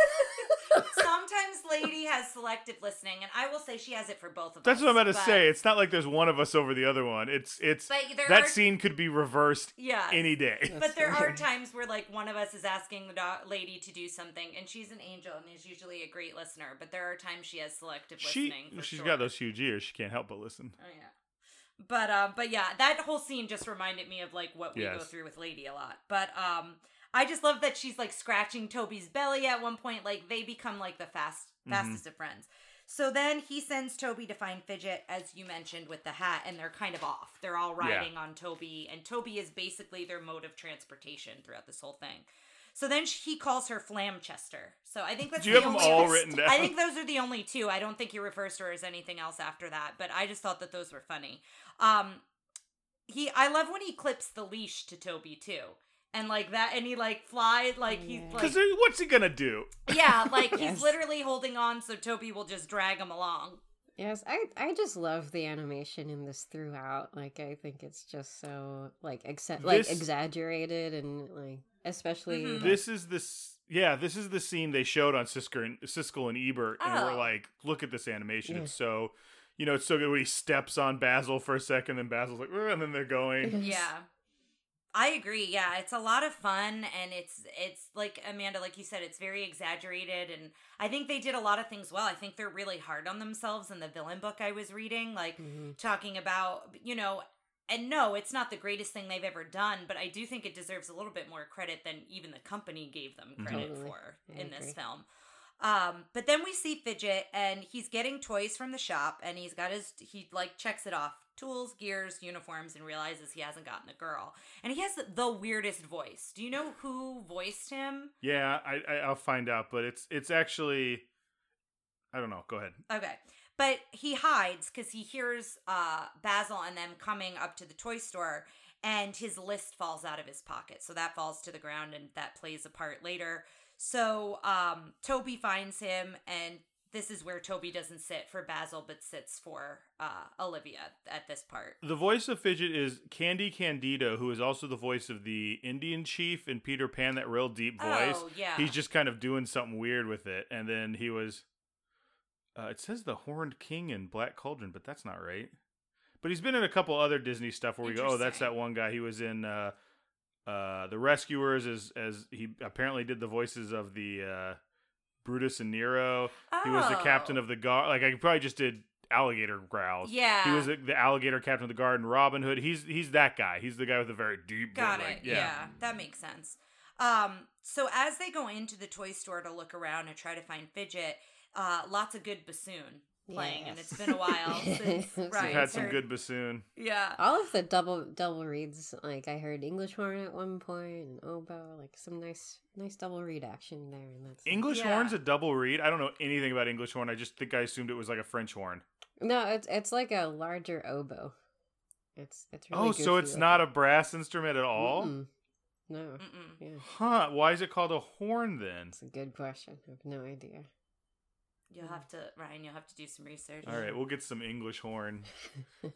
Sometimes Lady has selective listening, and I will say she has it for both of That's us. That's what I'm about to but- say. It's not like there's one of us over the other one. It's it's that are, scene could be reversed yeah, any day. But there are times where like one of us is asking the do- lady to do something, and she's an angel and is usually a great listener. But there are times she has selective She listening. for she's sure. got those huge ears. She can't help but listen. Oh yeah. But um, but yeah, that whole scene just reminded me of like what we go through with Lady a lot. But um, I just love that she's like scratching Toby's belly at one point. Like they become like the fast Mm-hmm. fastest of friends. So then he sends Toby to find Fidget, as you mentioned, with the hat, and they're kind of off. They're all Yeah. riding on Toby, and Toby is basically their mode of transportation throughout this whole thing. So then sh- he calls her Flamchester. So I think that's Do you the have them only all written down? I think those are the only two. I don't think he refers to her as anything else after that, but I just thought that those were funny. Um he I love when he clips the leash to Toby too. And like that and he like flies like he's Yeah. like Because what's he gonna do? Yeah, like he's Yes. literally holding on so Toby will just drag him along. Yes, I I just love the animation in this throughout. Like I think it's just so like exa- like exaggerated and like especially Mhm. like- This is this. Yeah, this is the scene they showed on Siskel and Siskel and Ebert, and we're Oh. like, look at this animation. Yeah. It's so, you know, it's so good when he steps on Basil for a second, and Basil's like, and then they're going. Yeah. I agree. Yeah, it's a lot of fun and it's it's like Amanda like you said it's very exaggerated and I think they did a lot of things well. I think they're really hard on themselves in the villain book I was reading like Mhm. talking about, you know, and no, it's not the greatest thing they've ever done, but I do think it deserves a little bit more credit than even the company gave them credit Totally. for I in this film. Um, but then we see Fidget and he's getting toys from the shop and he's got his he like checks it off. Tools, gears, uniforms, and realizes he hasn't gotten a girl. And he has the weirdest voice. Do you know who voiced him? Yeah, I, I I'll find out, but it's it's actually, I don't know. Go ahead. Okay. But he hides because he hears uh, Basil and them coming up to the toy store, and his list falls out of his pocket. So that falls to the ground, and that plays a part later. So um, Toby finds him, and this is where Toby doesn't sit for Basil, but sits for uh, Olivia at this part. The voice of Fidget is Candy Candido, who is also the voice of the Indian chief in Peter Pan. That real deep voice. Oh, yeah. He's just kind of doing something weird with it, and then he was. Uh, it says the Horned King in Black Cauldron, but that's not right. But he's been in a couple other Disney stuff where we go, oh, that's that one guy. He was in uh, uh, the Rescuers, as as he apparently did the voices of the uh, Brutus and Nero. He was the captain Oh. of the guard. Like I probably just did alligator growls. Yeah. He was the, the alligator captain of the guard in Robin Hood. He's he's that guy. He's the guy with the very deep. Got it. like, yeah. that makes sense. Um, so as they go into the toy store to look around and try to find Fidget, uh, lots of good bassoon playing, and it's been a while since We've Ryan's We've had some heard- good bassoon. Yeah. all of the double double reeds. Like I heard English horn at one point and oboe. Like some nice nice double reed action there. And that's English Yeah. horn's a double reed. I don't know anything about English horn. I just think I assumed it was like a French horn. No, it's it's like a larger oboe. It's it's really oh, so it's not a brass instrument at all? Mm-mm. No. Mm-mm. Yeah, Huh? Why is it called a horn then? it's a good question. I have no idea. You'll have to, Ryan. You'll have to do some research. All right, we'll get some English horn.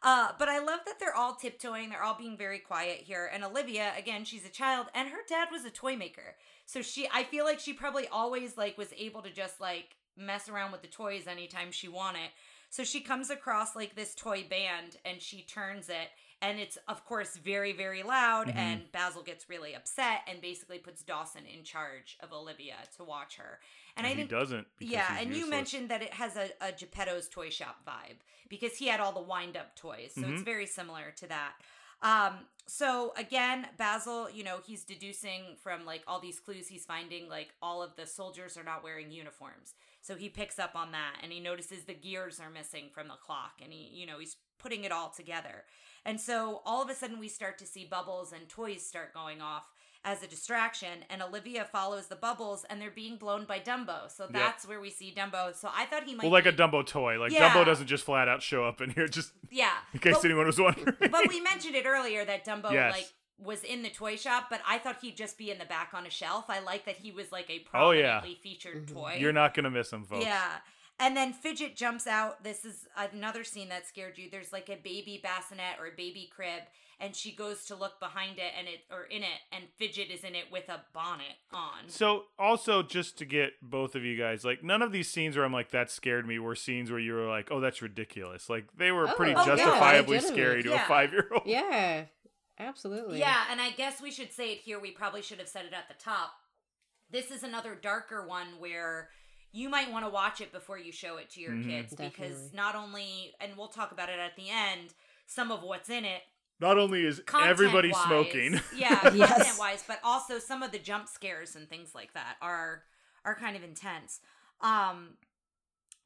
Uh, but I love that they're all tiptoeing. They're all being very quiet here. And Olivia, again, she's a child, and her dad was a toy maker. So she, I feel like she probably always like was able to just like mess around with the toys anytime she wanted. So she comes across like this toy band, and she turns it, And it's, of course, very, very loud. Mhm. And Basil gets really upset and basically puts Dawson in charge of Olivia to watch her. And, I he think doesn't. because yeah, and you mentioned that it has a, a Geppetto's toy shop vibe because he had all the wind up toys. So it's Mhm. very similar to that. Um, so again, Basil, you know, he's deducing from like all these clues he's finding, like all of the soldiers are not wearing uniforms. So he picks up on that and he notices the gears are missing from the clock and he, you know, he's putting it all together. And so all of a sudden we start to see bubbles and toys start going off as a distraction and Olivia follows the bubbles and they're being blown by Dumbo. So that's where we see Dumbo. So I thought he might Well, like a Dumbo toy. Like Yeah. Dumbo doesn't just flat out show up in here, just Yeah. in case But- anyone was wondering. but we mentioned it earlier that Dumbo Yes. like was in the toy shop, but I thought he'd just be in the back on a shelf. I like that he was like a Oh, yeah. prominently featured Mhm. toy. You're not gonna miss him, folks. Yeah. And then Fidget jumps out. This is another scene that scared you. There's like a baby bassinet or a baby crib, and she goes to look behind it and it or in it, and Fidget is in it with a bonnet on. So also just to get both of you guys, like none of these scenes where I'm like that scared me were scenes where you were like, oh, that's ridiculous. Like they were Oh, pretty oh, oh justifiably legitimate. scary to Yeah. a five year old. Yeah, absolutely. Yeah, and I guess we should say it here. We probably should have said it at the top. This is another darker one where you might want to watch it before you show it to your Mhm. kids because not only, and we'll talk about it at the end, some of what's in it Not only is everybody content-wise- smoking, yeah, Yes. content wise, but also some of the jump scares and things like that are are kind of intense. Um,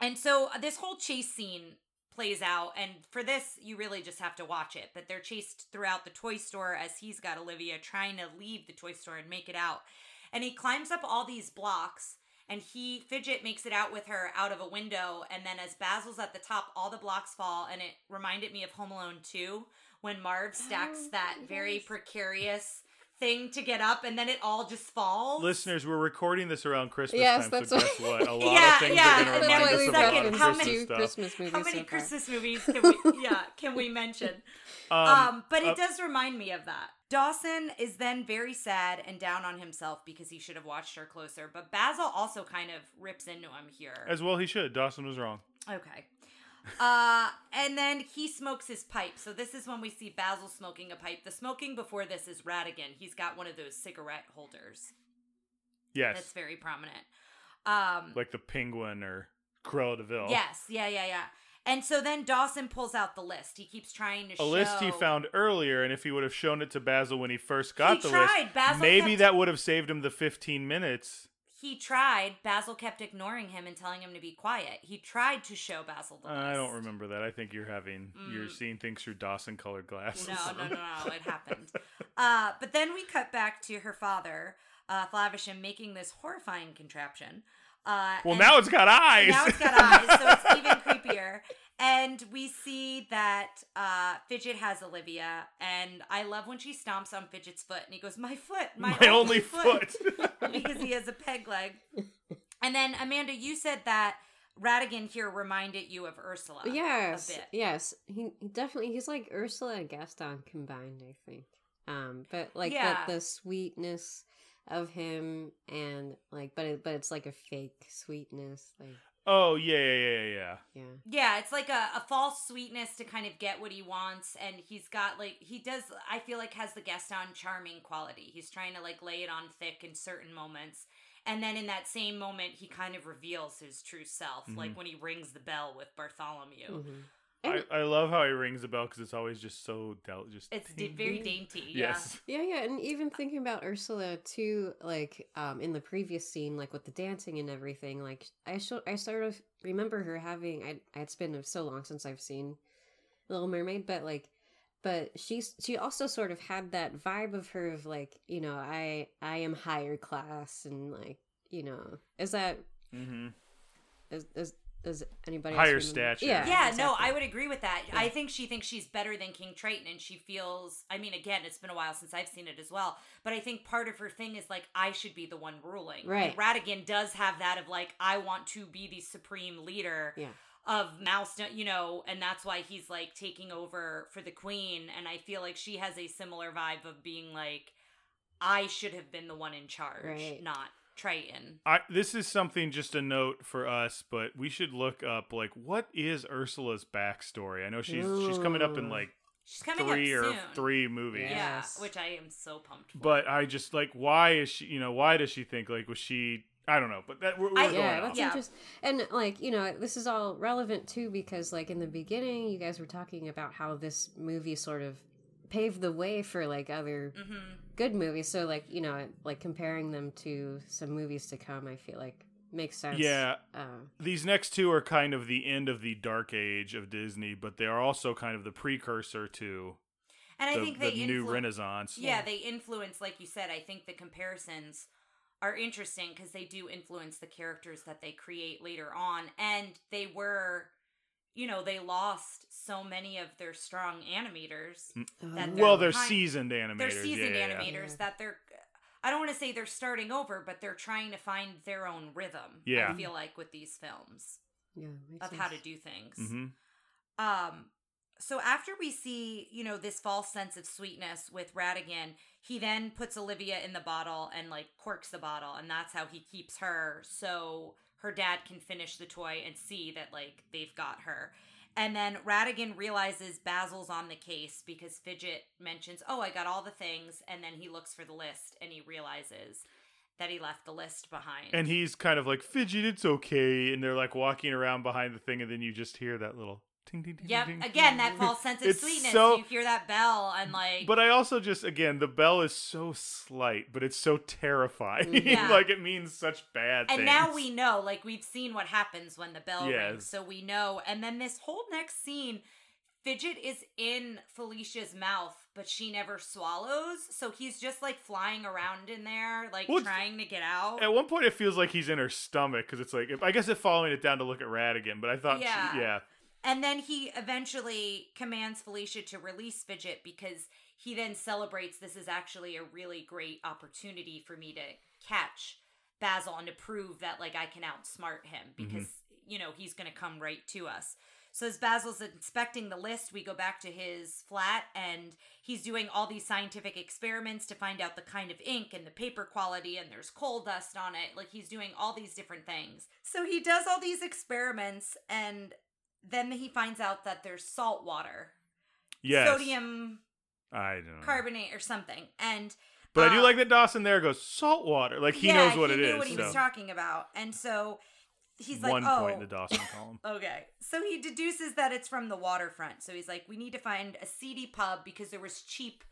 and so this whole chase scene plays out, and for this you really just have to watch it. But they're chased throughout the toy store as he's got Olivia trying to leave the toy store and make it out, and he climbs up all these blocks. And he fidget makes it out with her out of a window, and then as Basil's at the top, all the blocks fall, and it reminded me of Home Alone 2 when Marv stacks Oh, that very precarious thing to get up and then it all just falls. listeners, we're recording this around Christmas Yes, time, that's so what- guess what? A lot Yeah, of things yeah, are going to and That's remind us of a lot of second, how many- stuff. Christmas movies. How many so. Christmas movies can we yeah, can we mention? Um, but it uh, does remind me of that. Dawson is then very sad and down on himself because he should have watched her closer. But Basil also kind of rips into him here. As well, he should. Dawson was wrong. Okay. Uh, and then he smokes his pipe. So this is when we see Basil smoking a pipe. The smoking before this is Ratigan. He's got one of those cigarette holders. Yes, That's very prominent. Um, like the Penguin or Cruella de Vil. yes, yeah, yeah, yeah. And so then Dawson pulls out the list. He keeps trying to show a show list he found earlier, and if he would have shown it to Basil when he first got He the tried. list, Basil maybe that would have saved him the 15 minutes. He tried. Basil kept ignoring him and telling him to be quiet. He tried to show Basil the list. I don't remember that. I think you're having you're Mm. seeing things through Dawson colored glasses. No, no, no, no. It happened. Uh, but then we cut back to her father, uh, Flaversham, making this horrifying contraption. Uh, Well, now it's got eyes. now it's got eyes, so it's even creepier. And we see that uh, Fidget has Olivia, and I love when she stomps on Fidget's foot, and he goes, "My foot, my, My only foot. because he has a peg leg." And then Amanda, you said that Ratigan here reminded you of Ursula. Yes, a bit. yes. He, he definitely he's like Ursula and Gaston combined, I think. Um, but like Yeah. the, the sweetness of him and like, but it, but it's like a fake sweetness, like oh yeah, yeah, yeah, yeah. yeah. Yeah, it's like a, a false sweetness to kind of get what he wants, and he's got like he does. I feel like has the Gaston charming quality. He's trying to like lay it on thick in certain moments, and then in that same moment, he kind of reveals his true self, Mm-hmm. like when he rings the bell with Bartholomew. Mhm. I, I love how he rings the bell because it's always just so del- just. It's d- ding, very ding. dainty. Yes. Yeah, yeah, and even thinking about Ursula too, like um in the previous scene, like with the dancing and everything, like I should I sort of remember her having I it's been so long since I've seen Little Mermaid, but like but she's she also sort of had that vibe of her of like, you know, I I am higher class and like, you know, is that Mm-hmm. is is does anybody Higher else stature. Yeah, Yeah, no. I would agree with that. Yeah. I think she thinks she's better than King Triton, and she feels. I mean, again, it's been a while since I've seen it as well, but I think part of her thing is like I should be the one ruling. Right. And Ratigan does have that of like I want to be the supreme leader Yeah. of Mouse, you know, and that's why he's like taking over for the Queen. And I feel like she has a similar vibe of being like I should have been the one in charge, Right. not Triton. I this is something just a note for us, but we should look up like what is Ursula's backstory. I know she's she's coming up in like She's coming three up or soon. three movies. Yeah, which I am so pumped for. But I just like, why is she? You know, why does she think like was she? I don't know, but that we're, we're I- going yeah, that's Yeah. interesting. And like you know, this is all relevant too because like in the beginning, you guys were talking about how this movie sort of paved the way for like other hmm good movies. So like you know, like comparing them to some movies to come, I feel like makes sense. Yeah, Uh, these next two are kind of the end of the dark age of Disney, but they are also kind of the precursor to And I the, think the they new influ- renaissance. Yeah, they influence, like you said. I think the comparisons are interesting because they do influence the characters that they create later on, and they were, you know, they lost so many of their strong animators. That um, they're Well, they're behind- seasoned animators. They're seasoned yeah, yeah, yeah. animators Yeah. that they're. I don't want to say they're starting over, but they're trying to find their own rhythm. Yeah. I feel like with these films yeah, makes of how to do things. hmm Um, so after we see, you know, this false sense of sweetness with Ratigan, he then puts Olivia in the bottle and like corks the bottle, and that's how he keeps her so her dad can finish the toy and see that like they've got her. And then Ratigan realizes Basil's on the case because Fidget mentions, "Oh, I got all the things," and then he looks for the list and he realizes that he left the list behind. And he's kind of like fidget, it's okay, and they're like walking around behind the thing, and then you just hear that little ting ting ting. Yep. ting. Again, that false sense of It's sweetness. so- you hear that bell and like. But I also just again the bell is so slight, but it's so terrifying. Yeah. like it means such bad and things. now we know, like we've seen what happens when the bell Yes. rings, so we know. And then this whole next scene, Fidget is in Felicia's mouth, but she never swallows, so he's just like flying around in there, like Well, trying to get out. At one point, it feels like he's in her stomach because it's like I guess it's following it down to look at Ratigan, but I thought, she- Yeah. And then he eventually commands Felicia to release Fidget because he then celebrates this is actually a really great opportunity for me to catch Basil and to prove that like I can outsmart him mm-hmm. because you know he's going to come right to us. So as Basil's inspecting the list, we go back to his flat and he's doing all these scientific experiments to find out the kind of ink and the paper quality and there's coal dust on it. Like he's doing all these different things. So he does all these experiments and then he finds out that there's salt water, yes, sodium I don't know. carbonate or something. And But I do uh, like that Dawson there goes salt water, like he yeah, knows what it is. he it knew is. what he so. was talking about. And so he's like, One "Oh, point in the Dawson column. Okay. So he deduces that it's from the waterfront. So he's like, we need to find a seedy pub because there was cheap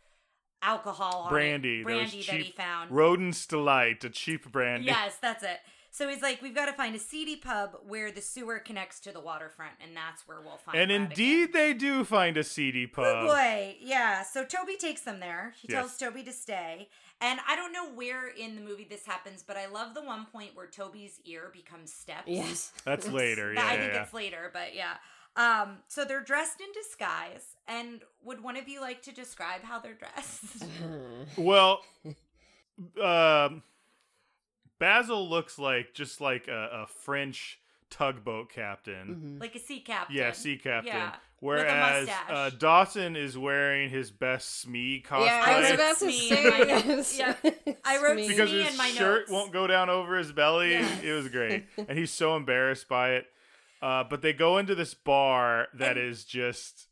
alcohol. Brandy. Brandy that he found. Rodent's delight, a cheap brandy. Yes, that's it. So he's like, we've got to find a seedy pub where the sewer connects to the waterfront, and that's where we'll find. And Ratigan. indeed, they do find a seedy pub. Oh boy, yeah. So Toby takes them there. He tells Toby to stay. And I don't know where in the movie this happens, but I love the one point where Toby's ear becomes steps. Yes, That's later. But Yeah, I yeah, think yeah. it's later, but yeah. Um, so they're dressed in disguise, and would one of you like to describe how they're dressed? Well, um, Basil looks like just like a, a French tugboat captain. Mhm. like a sea captain. Yeah, sea captain. Yeah. Whereas mustache. uh, Dawson is wearing his best Smee cosplay Yeah, I was about to Smee, say I know. this. Yeah. I wrote Smee. because his in my shirt notes. won't go down over his belly. Yes. It was great, and he's so embarrassed by it. Uh, but they go into this bar that And- is just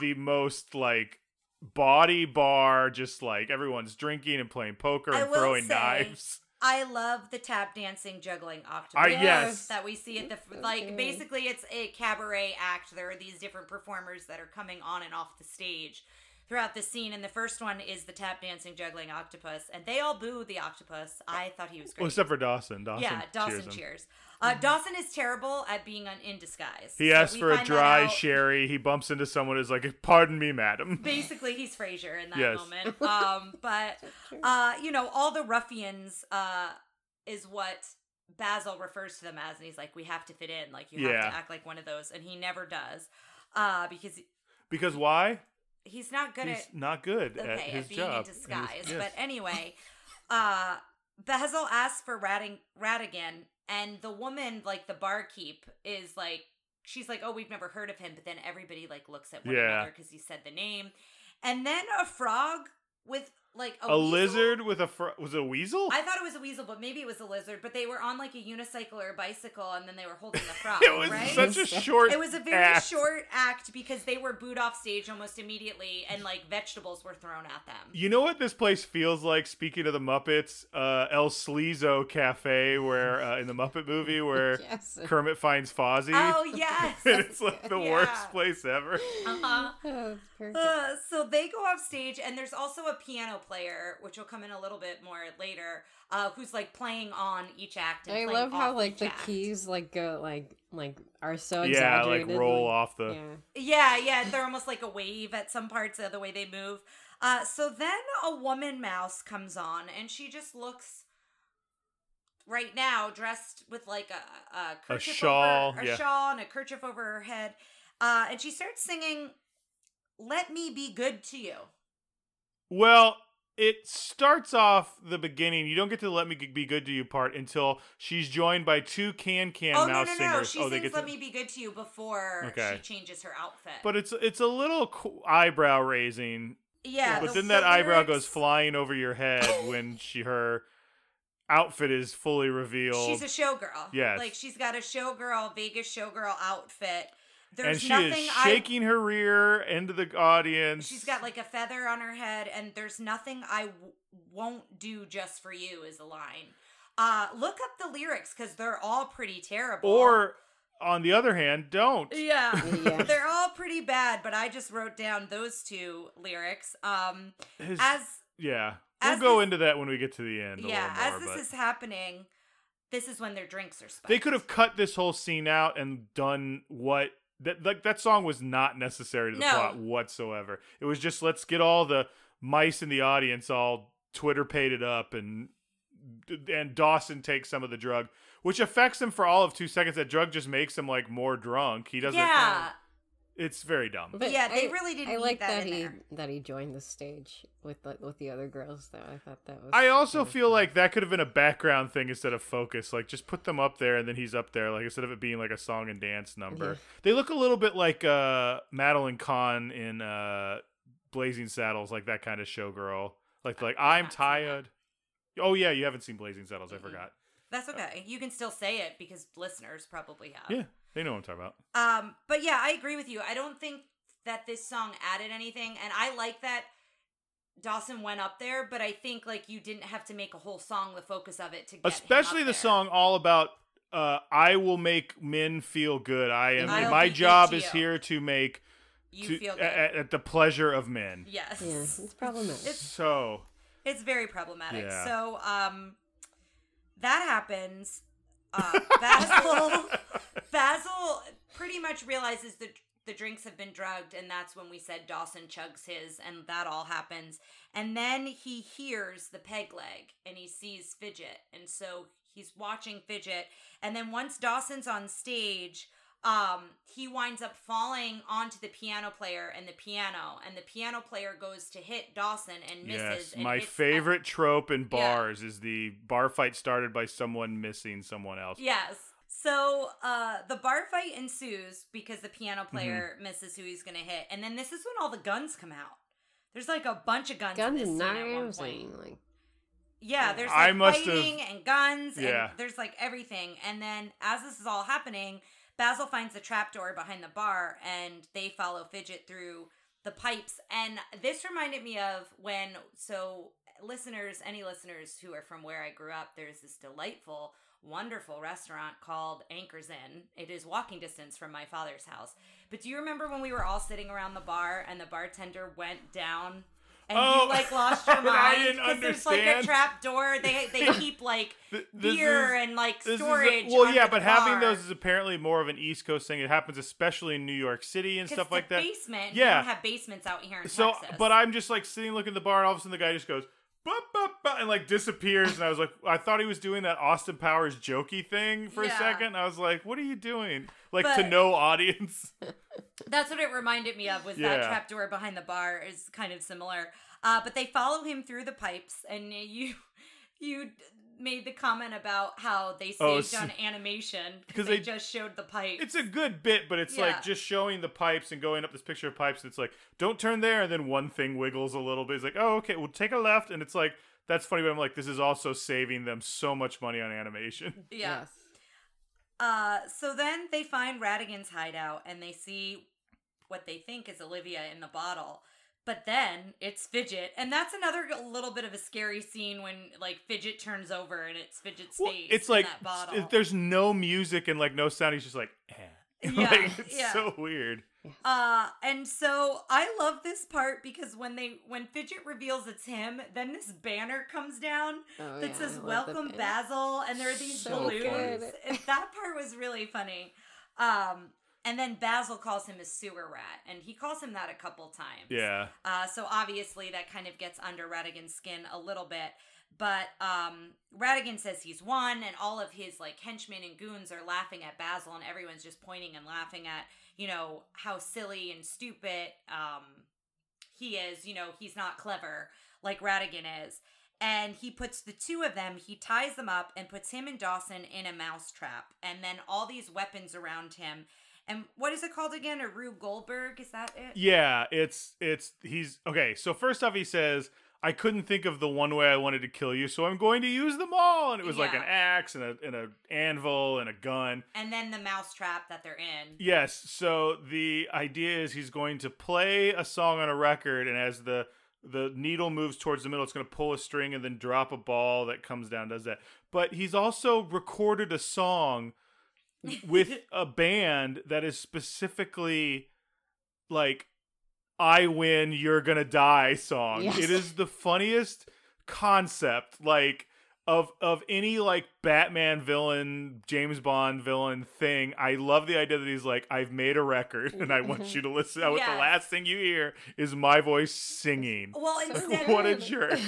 the most like body bar, just like everyone's drinking and playing poker I and will throwing say- knives. I love the tap dancing, juggling octopus. Ah, yes. that we see at the like. Okay. Basically, it's a cabaret act. There are these different performers that are coming on and off the stage throughout the scene. And the first one is the tap dancing, juggling octopus, and they all boo the octopus. I thought he was great. Well, except for Dawson. Dawson yeah, Dawson cheers him. cheers. Uh, Dawson is terrible at being on, in disguise. He So asks we for a dry sherry. He bumps into someone who's like, "Pardon me, madam." Basically, he's Frasier in that Yes. moment. Um, but uh, you know, all the ruffians uh, is what Basil refers to them as, and he's like, "We have to fit in. Like, you have Yeah. to act like one of those," and he never does, uh, because Because why? he's not good He's at not good at his at being job. in and his- disguise. yes. But anyway, uh, Basil asks for Ratting, Ratigan, and the woman, like the barkeep, is like, she's like, "Oh, we've never heard of him," but then everybody like looks at one Yeah. another because he said the name, and then a frog with like a, A, lizard with a fr- was it a weasel? I thought it was a weasel, but maybe it was a lizard. But they were on like a unicycle or a bicycle, and then they were holding the frog. it was right? such a short. It was a very act. short act because they were booed off stage almost immediately, and like vegetables were thrown at them. You know what this place feels like? Speaking of the Muppets, uh, El Sleazo Cafe, where uh, in the Muppet movie, where Yes. Kermit finds Fozzie, Oh yes. and it's like the Yeah. worst place ever. uh-huh. Oh. Uh, so they go off stage, and there's also a piano player, which will come in a little bit more later, uh, who's like playing on each act. And I love how like the act. keys like go like like are so Yeah, like roll like- off the. Yeah. Yeah, yeah, they're almost like a wave at some parts of the way they move. Uh, so then a woman mouse comes on, and she just looks right now dressed with like a a, kerchief shawl, over, a yeah. shawl, and a kerchief over her head, uh, and she starts singing "Let Me Be Good to You." Well, it starts off the beginning. You don't get to the "Let Me Be Good to You" part until she's joined by two Can Can oh no, Mouse no, no! singers. She oh, they sings get "Let to- Me Be Good to You" before Okay. she changes her outfit. But it's it's a little co- eyebrow raising. yeah, but the- then the that eyebrow lyrics- goes flying over your head when she her outfit is fully revealed. She's a showgirl. Yes. like she's got a showgirl, Vegas showgirl outfit. There's and she nothing is I shaking her rear into the audience. She's got like a feather on her head, and there's nothing I w- won't do just for you is a line. Uh, look up the lyrics because they're all pretty terrible. or on the other hand, don't. yeah, Yeah. they're all pretty bad. But I just wrote down those two lyrics. Um, His- as yeah, we'll as go this- into that when we get to the end. Yeah, little more, as this but is happening, this is when their drinks are spiked. they could have cut this whole scene out and done what that like that song was not necessary to the No. plot whatsoever. It was just let's get all the mice in the audience all Twitter paid it up and and Dawson takes some of the drug, which affects him for all of two seconds. That drug just makes him like more drunk. He doesn't. Yeah, It's very dumb. But Yeah, they I- really didn't I need like that that, in he there. that he joined the stage with the, with the other girls. Though I thought that was. I also kind of feel cool. like that could have been a background thing instead of focus. Like just put them up there and then he's up there, like instead of it being like a song and dance number. Yeah. They look a little bit like uh Madeline Kahn in uh Blazing Saddles, like that kind of showgirl. Like like I'm not seen that. tired. Oh yeah, you haven't seen Blazing Saddles, I forgot. that's okay. You can still say it because listeners probably have. Yeah, they know what I'm talking about. Um, but yeah, I agree with you. I don't think that this song added anything, and I like that Dawson went up there. But I think like you didn't have to make a whole song the focus of it to get him Especially up the there. song all about uh I will make men feel good. I am I'll my job is here to make You to, feel good. at, at the pleasure of men. yes, Yeah, it's problematic. It's- So it's very problematic. Yeah. So um, that happens. Uh, Basil Basil pretty much realizes that the drinks have been drugged, and that's when we said Dawson chugs his, and that all happens. And then he hears the peg leg, and he sees Fidget, and so he's watching Fidget. And then once Dawson's on stage, um, he winds up falling onto the piano player and the piano, and the piano player goes to hit Dawson and misses. Yes, and my favorite trope in bars is the bar fight started by someone missing someone else. Yes. So uh, the bar fight ensues because the piano Mm-hmm. player misses who he's gonna hit, and then this is when all the guns come out. There's like a bunch of guns. in guns this and scene at one knives like Yeah, there's like I must have- fighting and guns, Yeah. and there's like everything. And then as this is all happening, Basil finds the trapdoor behind the bar, and they follow Fidget through the pipes. And this reminded me of when so listeners, any listeners who are from where I grew up, there's this delightful, wonderful restaurant called Anchors Inn. It is walking distance from my father's house. But do you remember when we were all sitting around the bar and the bartender went down? And Oh, you like lost your mind because there's like a trap door. They they keep like beer is- and like is a- storage. well, yeah, but having those is apparently more of an East Coast thing. It happens especially in New York City and stuff it's like a that. Basement. Yeah. We don't have basements out here in So, Texas. but I'm just like sitting looking at the bar, and all of a sudden the guy just goes. "Bup, bup, bup," And like disappears, and I was like, I thought he was doing that Austin Powers jokey thing for Yeah. a second. I was like, what are you doing? Like to no audience. That's what it reminded me of. Was Yeah. that trap door behind the bar is kind of similar. Uh, but they follow him through the pipes, and you you made the comment about how they saved Oh, s- on animation because they, they- just showed the pipes. It's a good bit, but it's Yeah. like just showing the pipes and going up this picture of pipes. It's like, don't turn there, and then one thing wiggles a little bit. It's like, oh, okay, we'll take a left, and it's like that's funny. But I'm like, this is also saving them so much money on animation. yeah. Yes. Uh, so then they find Ratigan's hideout and they see what they think is Olivia in the bottle. But then it's Fidget, and that's another little bit of a scary scene when like Fidget turns over and it's Fidget's Well, face. it's in like that bottle. there's no music and like no sound. He's just like, eh. Yeah, like, it's yeah. so weird. Uh, and so I love this part because when they when Fidget reveals it's him, then this banner comes down Oh, that yeah, says I love the "Welcome. Basil," and there are these So balloons. good. And that part was really funny. Um, and then Basil calls him a sewer rat, and he calls him that a couple times. Yeah. Uh, so obviously that kind of gets under Ratigan's skin a little bit. But um, Ratigan says he's won, and all of his like henchmen and goons are laughing at Basil, and everyone's just pointing and laughing at you know how silly and stupid um, he is. You know he's not clever like Ratigan is. And he puts the two of them, he ties them up and puts him and Dawson in a mousetrap. And then all these weapons around him. And what is it called again? A Rube Goldberg? Is that it? Yeah, it's it's he's okay. So first off, he says, "I couldn't think of the one way I wanted to kill you, so I'm going to use them all." And it was like an axe and a and a anvil and a gun. and then the mousetrap that they're in. Yes. So the idea is he's going to play a song on a record, and as the the needle moves towards the middle, it's going to pull a string and then drop a ball that comes down. Does that? But he's also recorded a song with a band that is specifically like "I win, you're gonna die" song. Yes. It is the funniest concept, like of of any like Batman villain, James Bond villain thing. I love the idea that he's like, "I've made a record, and I mm-hmm. want you to listen." What Yes. the last thing you hear is my voice singing. Well, So instead, what a jerk!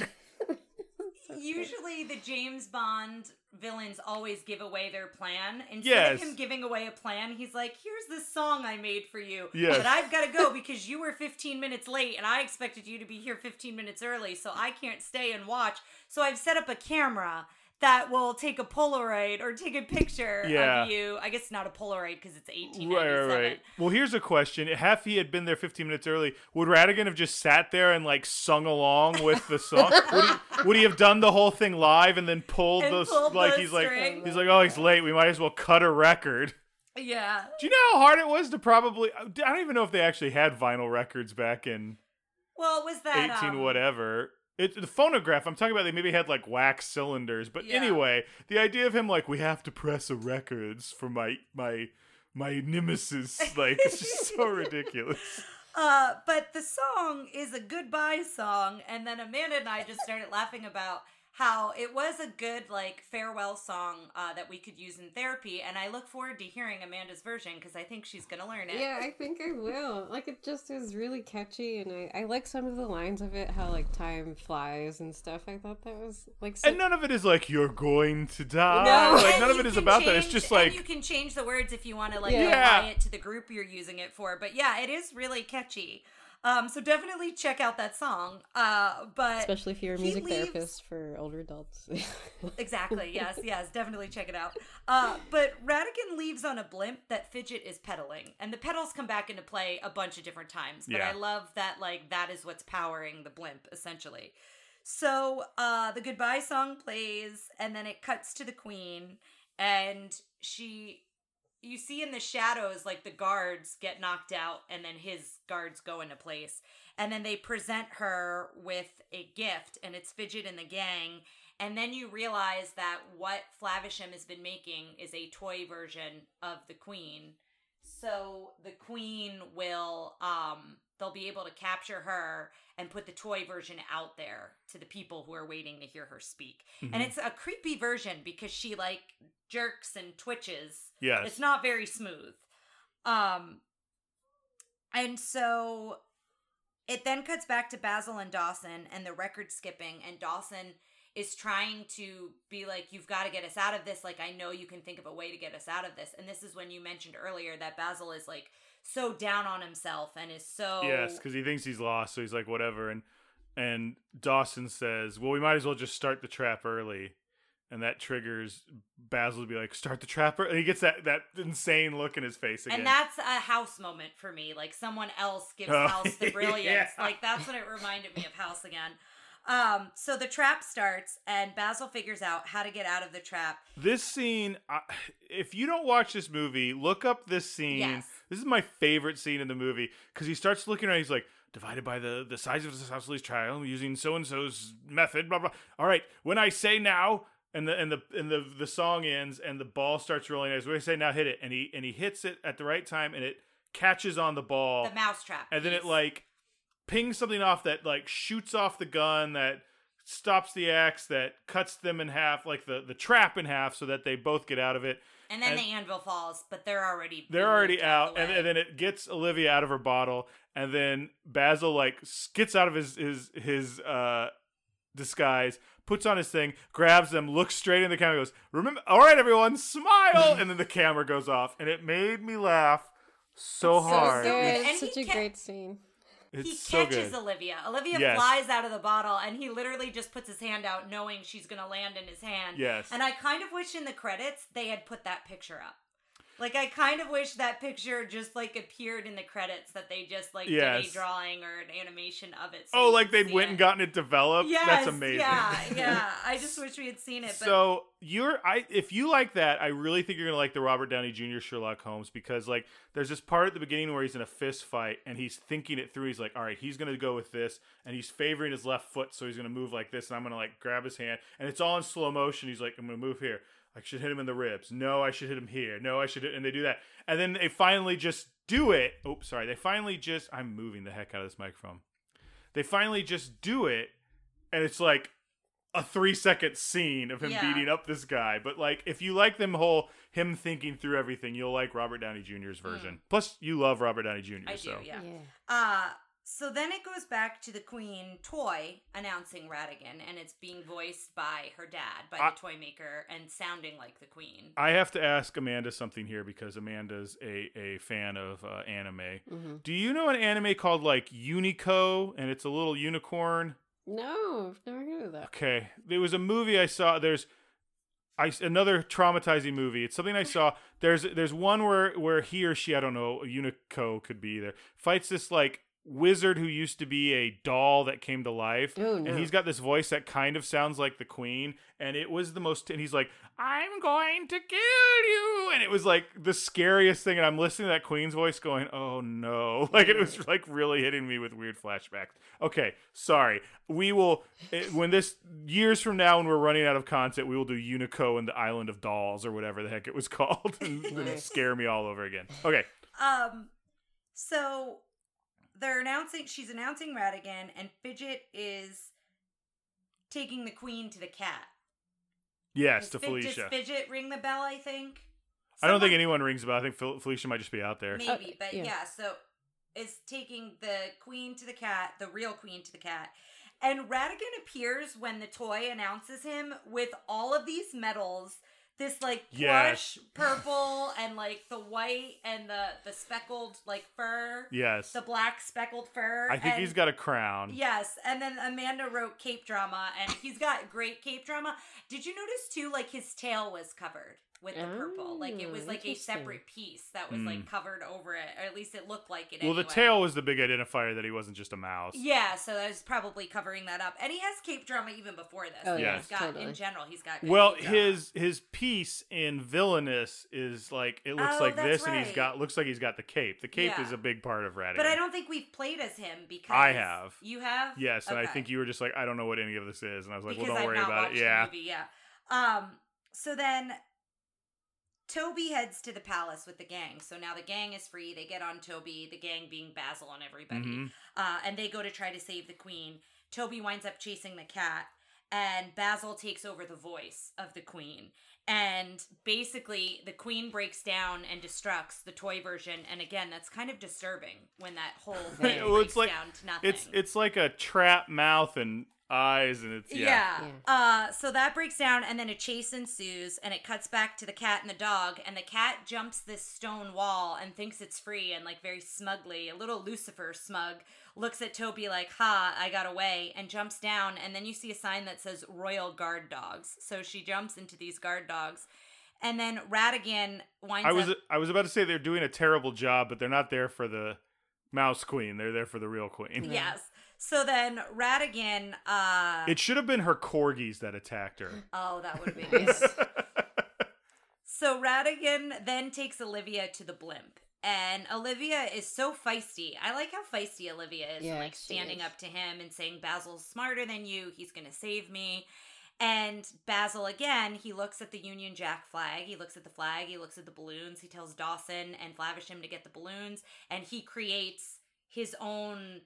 Usually the James Bond villains always give away their plan. Instead Yes. of him giving away a plan, he's like, "Here's this song I made for you, Yes. but I've got to go because you were 15 minutes late, and I expected you to be here 15 minutes early, so I can't stay and watch. So I've set up a camera." That will take a Polaroid or take a picture Yeah. of you. I guess not a Polaroid because it's 1897. Right, right, right. Well, here's a question: If he had been there 15 minutes early, would Ratigan have just sat there and like sung along with the song? would, he, would he have done the whole thing live and then pulled And the pulled like? the he's like, he's like, oh, he's late. We might as well cut a record. Yeah. Do you know how hard it was to probably? I don't even know if they actually had vinyl records back in Well, was that 18 um, whatever. It, the phonograph, I'm talking about, they maybe had like wax cylinders. But Yeah. anyway, the idea of him like, we have to press a records for my my my nemesis, like it's just so ridiculous. Uh, but the song is a goodbye song, and then Amanda and I just started laughing about how it was a good like farewell song uh, that we could use in therapy, and I look forward to hearing Amanda's version because I think she's gonna learn it. Yeah, I think I will. Like it just is really catchy, and I, I like some of the lines of it. How like time flies and stuff. I thought that was like so. And none of it is like you're going to die. No. like none of it is can about that. It's just like you can change the words if you want to like Yeah. apply it to the group you're using it for. But yeah, it is really catchy. Um, so definitely check out that song. Uh, but Especially if you're a music leaves- therapist for older adults. Exactly. Yes. Yes. Definitely check it out. Uh, but Ratigan leaves on a blimp that Fidget is pedaling, and the pedals come back into play a bunch of different times. But Yeah. I love that like that is what's powering the blimp essentially. So uh, the goodbye song plays, and then it cuts to the queen, and she. You see in the shadows, like the guards get knocked out, and then his guards go into place. And then they present her with a gift, and it's Fidget and the gang. And then you realize that what Flaversham has been making is a toy version of the Queen. So the Queen will, um, they'll be able to capture her and put the toy version out there to the people who are waiting to hear her speak. And Mhm. it's a creepy version because she like jerks and twitches. yes. It's not very smooth. Um and so it then cuts back to Basil and Dawson and the record skipping and Dawson is trying to be like you've got to get us out of this like I know you can think of a way to get us out of this and this is when you mentioned earlier that Basil is like so down on himself and is so Yes, because he thinks he's lost, so he's like, whatever. And and Dawson says, well, we might as well just start the trap early. and that triggers Basil to be like, "Start the trapper," and he gets that that insane look in his face again. And that's a house moment for me. Like someone else gives Oh, House the brilliance. yeah. Like that's what it reminded me of House again. Um, so the trap starts, and Basil figures out how to get out of the trap. This scene, I if you don't watch this movie, look up this scene. Yes. This is my favorite scene in the movie because he starts looking around. He's like, divided by the, the size of the isosceles triangle using so and so's method. Blah blah. All right, when I say now, and the and the and the the song ends, and the ball starts rolling. As we say now, hit it, and he and he hits it at the right time, and it catches on the ball, The mouse trap. and then it like pings something off that like shoots off the gun that stops the axe that cuts them in half like the the trap in half so that they both get out of it and then and- the anvil falls, but they're already they're already of out the and, and then it gets olivia out of her bottle and then basil like gets out of his his his uh disguise puts on his thing grabs them looks straight in the camera goes remember all right everyone smile and then the camera goes off and it made me laugh so It's so hard good. It's And such a ca- great scene. It's he so catches good Olivia. Olivia Yes. flies out of the bottle, and he literally just puts his hand out, knowing she's gonna land in his hand. yes And I kind of wish in the credits they had put that picture up. Like I kind of wish that picture just like appeared in the credits that they just like did a drawing or an animation of it. so oh like they'd went it. and gotten it developed Yes, that's amazing Yeah, yeah. I just wish we had seen it. But So you're I if you like that, I really think you're gonna like the Robert Downey Jr. Sherlock Holmes because like there's this part at the beginning where he's in a fist fight and he's thinking it through. He's like, all right, he's gonna go with this, and he's favoring his left foot, so he's gonna move like this, and I'm gonna like grab his hand, and it's all in slow motion. He's like, I'm gonna move here. I should hit him in the ribs. No, I should hit him here. No, I should hit, and they do that, and then they finally just do it. Oops, sorry. They finally just I'm moving the heck out of this microphone. They finally just do it, and it's like a three second scene of him Yeah. beating up this guy. But like, if you like them whole him thinking through everything, you'll like Robert Downey Jr.'s version. Plus, you love Robert Downey Jr. I do, so yeah. Uh so then it goes back to the queen toy announcing Ratigan, and it's being voiced by her dad, by I- the toy maker, and sounding like the queen. I have to ask Amanda something here because Amanda's a a fan of uh, anime. hmm Do you know an anime called like Unico, and it's a little unicorn? No, I've never heard of that. Okay, there was a movie I saw. There's I another traumatizing movie. It's something I saw. There's there's one where where he or she I don't know Unico could be there fights this like wizard who used to be a doll that came to life. Oh no. And he's got this voice that kind of sounds like the queen, and it was the most. And he's like, "I'm going to kill you," and it was like the scariest thing. And I'm listening to that queen's voice, going, "Oh no!" Like it was like really hitting me with weird flashbacks. Okay, sorry. We will when this years from now, when we're running out of content, we will do Unico and the Island of Dolls or whatever the heck it was called, and it'll Nice. scare me all over again. Okay, Um, so they're announcing she's announcing Ratigan, and Fidget is taking the queen to the cat. yes, to Fid- Felicia. Does Fidget ring the bell? I think. I don't think anyone rings the bell. I think Fel- Felicia might just be out there. Maybe, Okay, but yeah. yeah. So is taking the queen to the cat, the real queen to the cat. And Ratigan appears when the toy announces him with all of these medals. This like Yes. plush purple and like the white and the the speckled like fur, Yes, the black speckled fur. I think and- he's got a crown. Yes, and then Amanda wrote cape drama, and he's got great cape drama. Did you notice too? Like his tail was covered with the purple. Like it Oh, was like a separate piece that was like covered over it, or at least it looked like it. Hmm. Well, the tail was the big identifier that he wasn't just a mouse. Yeah, so that was probably covering that up, and he has cape drama even before this. Oh, yeah, he's got in general, he's got. Well, cape drama. his his piece in villainous is like it looks Oh, like that's this, and he's right. got looks like he's got the cape. The cape Yeah. is a big part of Ratigan. But I don't think we've played as him because I have. You have. Yes, and I Okay. think you were just like, I don't know what any of this is, and I was like, because well, don't I've worry not about watched it. Yeah. The movie, yeah. Um. So then, Toby heads to the palace with the gang. So now the gang is free. They get on Toby. The gang being Basil and everybody, Mhm. uh, and they go to try to save the queen. Toby winds up chasing the cat, and Basil takes over the voice of the queen. And basically, the queen breaks down and destructs the toy version. And again, that's kind of disturbing when that whole thing Well, it's breaks like- down to nothing. It's it's like a trap mouth and eyes, and it's Yeah. yeah. Yeah. Uh, so that breaks down, and then a chase ensues, and it cuts back to the cat and the dog, and the cat jumps this stone wall and thinks it's free, and like very smugly, a little Lucifer smug, looks at Toby like, "Ha, I got away," and jumps down, and then you see a sign that says Royal Guard Dogs. So she jumps into these guard dogs, and then Ratigan winds I was up. I was about to say they're doing a terrible job, but they're not there for the mouse queen. They're there for the real queen. Yes. So then Ratigan. Uh, It should have been her corgis that attacked her. oh, that would have been good. So Ratigan then takes Olivia to the blimp. And Olivia is so feisty. I like how feisty Olivia is, Yeah, like standing is. up to him and saying, Basil's smarter than you. He's going to save me. And Basil, again, he looks at the Union Jack flag. He looks at the flag. He looks at the balloons. He tells Dawson and Flaversham to get the balloons. And he creates his own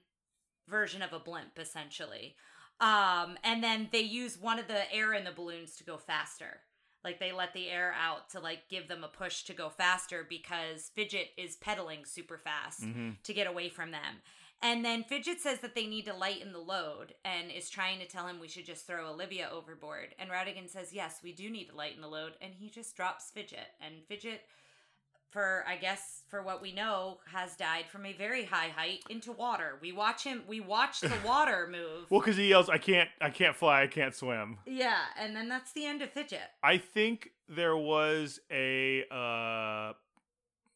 version of a blimp, essentially. Um, and then they use one of the air in the balloons to go faster. Like they let the air out to like give them a push to go faster because Fidget is pedaling super fast Mhm. to get away from them. And then Fidget says that they need to lighten the load and is trying to tell him we should just throw Olivia overboard. And Ratigan says, Yes, we do need to lighten the load. And he just drops Fidget. And Fidget, for I guess for what we know, has died from a very high height into water. We watch him we watch the water move. Well, because he yells, "I can't, I can't fly, I can't swim." yeah, and then that's the end of Fidget. I think there was a. Uh,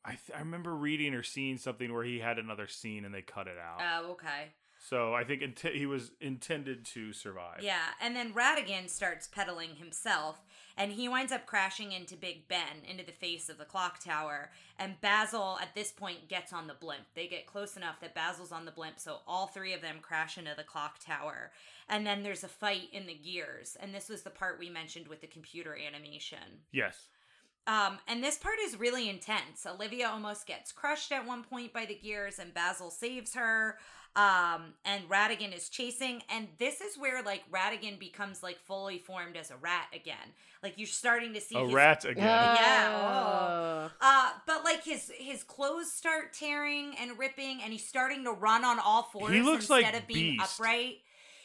I th- I remember reading or seeing something where he had another scene and they cut it out. Oh, okay. so I think int- he was intended to survive. Yeah, and then Ratigan starts pedaling himself, and he winds up crashing into Big Ben, into the face of the clock tower. And Basil, at this point, gets on the blimp. They get close enough that Basil's on the blimp, so all three of them crash into the clock tower. And then there's a fight in the gears, and this was the part we mentioned with the computer animation. Yes. Um, and this part is really intense. Olivia almost gets crushed at one point by the gears, and Basil saves her. Um, and Ratigan is chasing, and this is where like Ratigan becomes like fully formed as a rat again. Like you're starting to see A his, rat again. Yeah, Oh. Uh, but like his his clothes start tearing and ripping, and he's starting to run on all fours He looks instead like of being Beast. upright.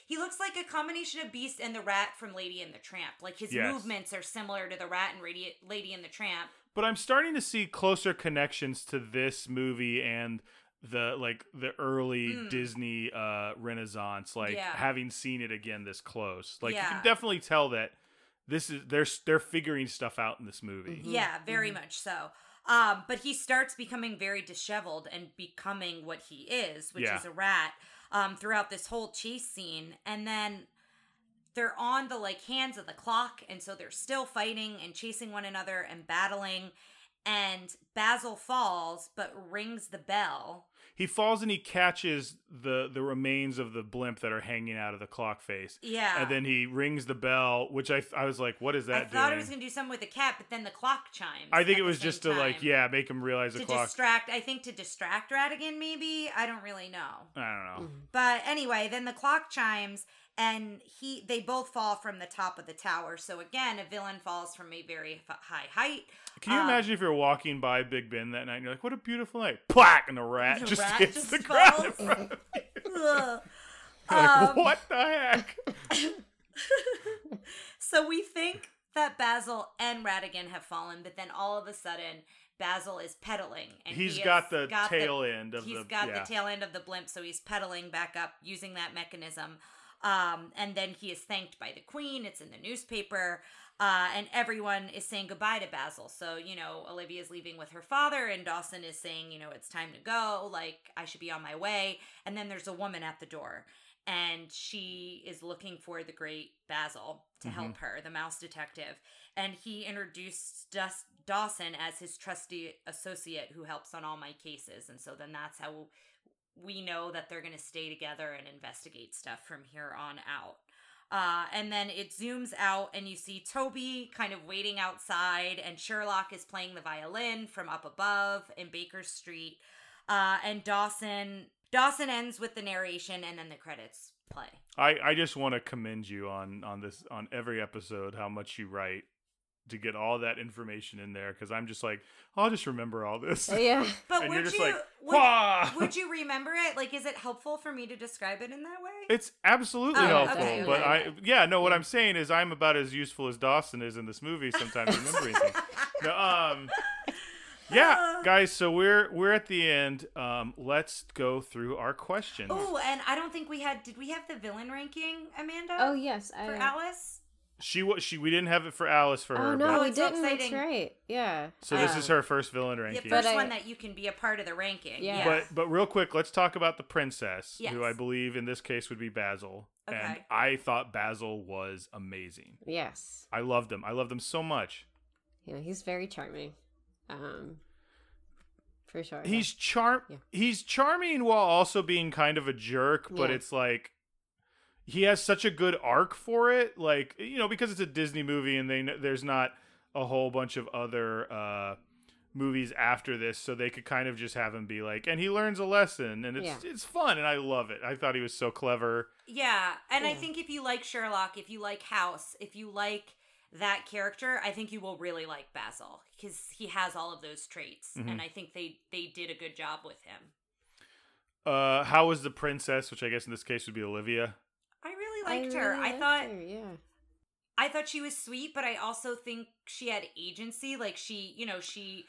He looks like a combination of Beast and the Rat from Lady and the Tramp. Like his Yes. movements are similar to the Rat and Radi- Lady and the Tramp. But I'm starting to see closer connections to this movie and the like the early Mm. Disney uh renaissance like Yeah. having seen it again this close. Like you can definitely tell that this is they're they're figuring stuff out in this movie. Mhm. Yeah, very much so. Um, but he starts becoming very disheveled and becoming what he is, which Yeah. is a rat, um, throughout this whole chase scene. And then they're on the like hands of the clock, and so they're still fighting and chasing one another and battling. And Basil falls, but rings the bell. He falls and he catches the the remains of the blimp that are hanging out of the clock face. Yeah. And then he rings the bell, which I I was like, what is that I thought doing? it was gonna do something with the cat, but then the clock chimes. I think it was just to like, yeah, make him realize the to clock. distract. I think to distract Ratigan, maybe. I don't really know. I don't know. Mm-hmm. But anyway, then the clock chimes and he they both fall from the top of the tower. So again, a villain falls from a very high height. Can you Um, imagine if you're walking by Big Ben that night and you're like, what a beautiful night? Plack! And the rat The just rat hits just the ground in front of you. Ugh. Like, Um, what the heck? so we think that Basil and Ratigan have fallen, but then all of a sudden Basil is pedaling and He's he got the tail end of He's the. got yeah. the tail end of the blimp, so he's pedaling back up using that mechanism. Um, and then he is thanked by the queen. It's in the newspaper. Uh, and everyone is saying goodbye to Basil. So, you know, Olivia's leaving with her father, and Dawson is saying, you know, it's time to go. Like, I should be on my way. And then there's a woman at the door, and she is looking for the great Basil to help her, the mouse detective. And he introduced Dawson as his trusty associate who helps on all my cases. And so then that's how we know that they're going to stay together and investigate stuff from here on out. Uh, and then it zooms out, and you see Toby kind of waiting outside, and Sherlock is playing the violin from up above in Baker Street. Uh, and Dawson Dawson ends with the narration, and then the credits play. I, I just want to commend you on on this on every episode how much you write to get all that information in there because I'm just like, I'll just remember all this. yeah. But and would you're just you like, would, would you remember it? Like, is it helpful for me to describe it in that way? It's absolutely Oh, helpful, okay, but okay. I yeah no. What I'm saying is I'm about as useful as Dawson is in this movie. Sometimes remembering things. No, um, yeah, guys. So we're we're at the end. Um, let's go through our questions. Oh, and I don't think we had. Did we have the villain ranking, Amanda? Oh yes, I. for Alice. She was she. We didn't have it for Alice for Oh her. no, but- Oh, we didn't. That's right. Yeah. so this Um, is her first villain The ranking. first But I- one that you can be a part of the ranking. Yeah. Yeah. But but real quick, let's talk about the princess, Yes. who I believe in this case would be Basil. And I thought Basil was amazing. Yes. I loved him. I loved him so much. Yeah, he's very charming. Um. For sure. yeah. He's charm Yeah. he's charming while also being kind of a jerk, but Yeah. it's like he has such a good arc for it, like you know, because it's a Disney movie and they there's not a whole bunch of other uh movies after this, so they could kind of just have him be like, and he learns a lesson, and it's Yeah. it's fun, and I love it. I thought he was so clever. Yeah, and I think if you like Sherlock, if you like House, if you like that character, I think you will really like Basil because he has all of those traits, Mhm. and I think they they did a good job with him. Uh, how was the princess, which I guess in this case would be Olivia? I really I liked her. really I liked thought her, yeah. I thought she was sweet, but I also think she had agency. Like she, you know, she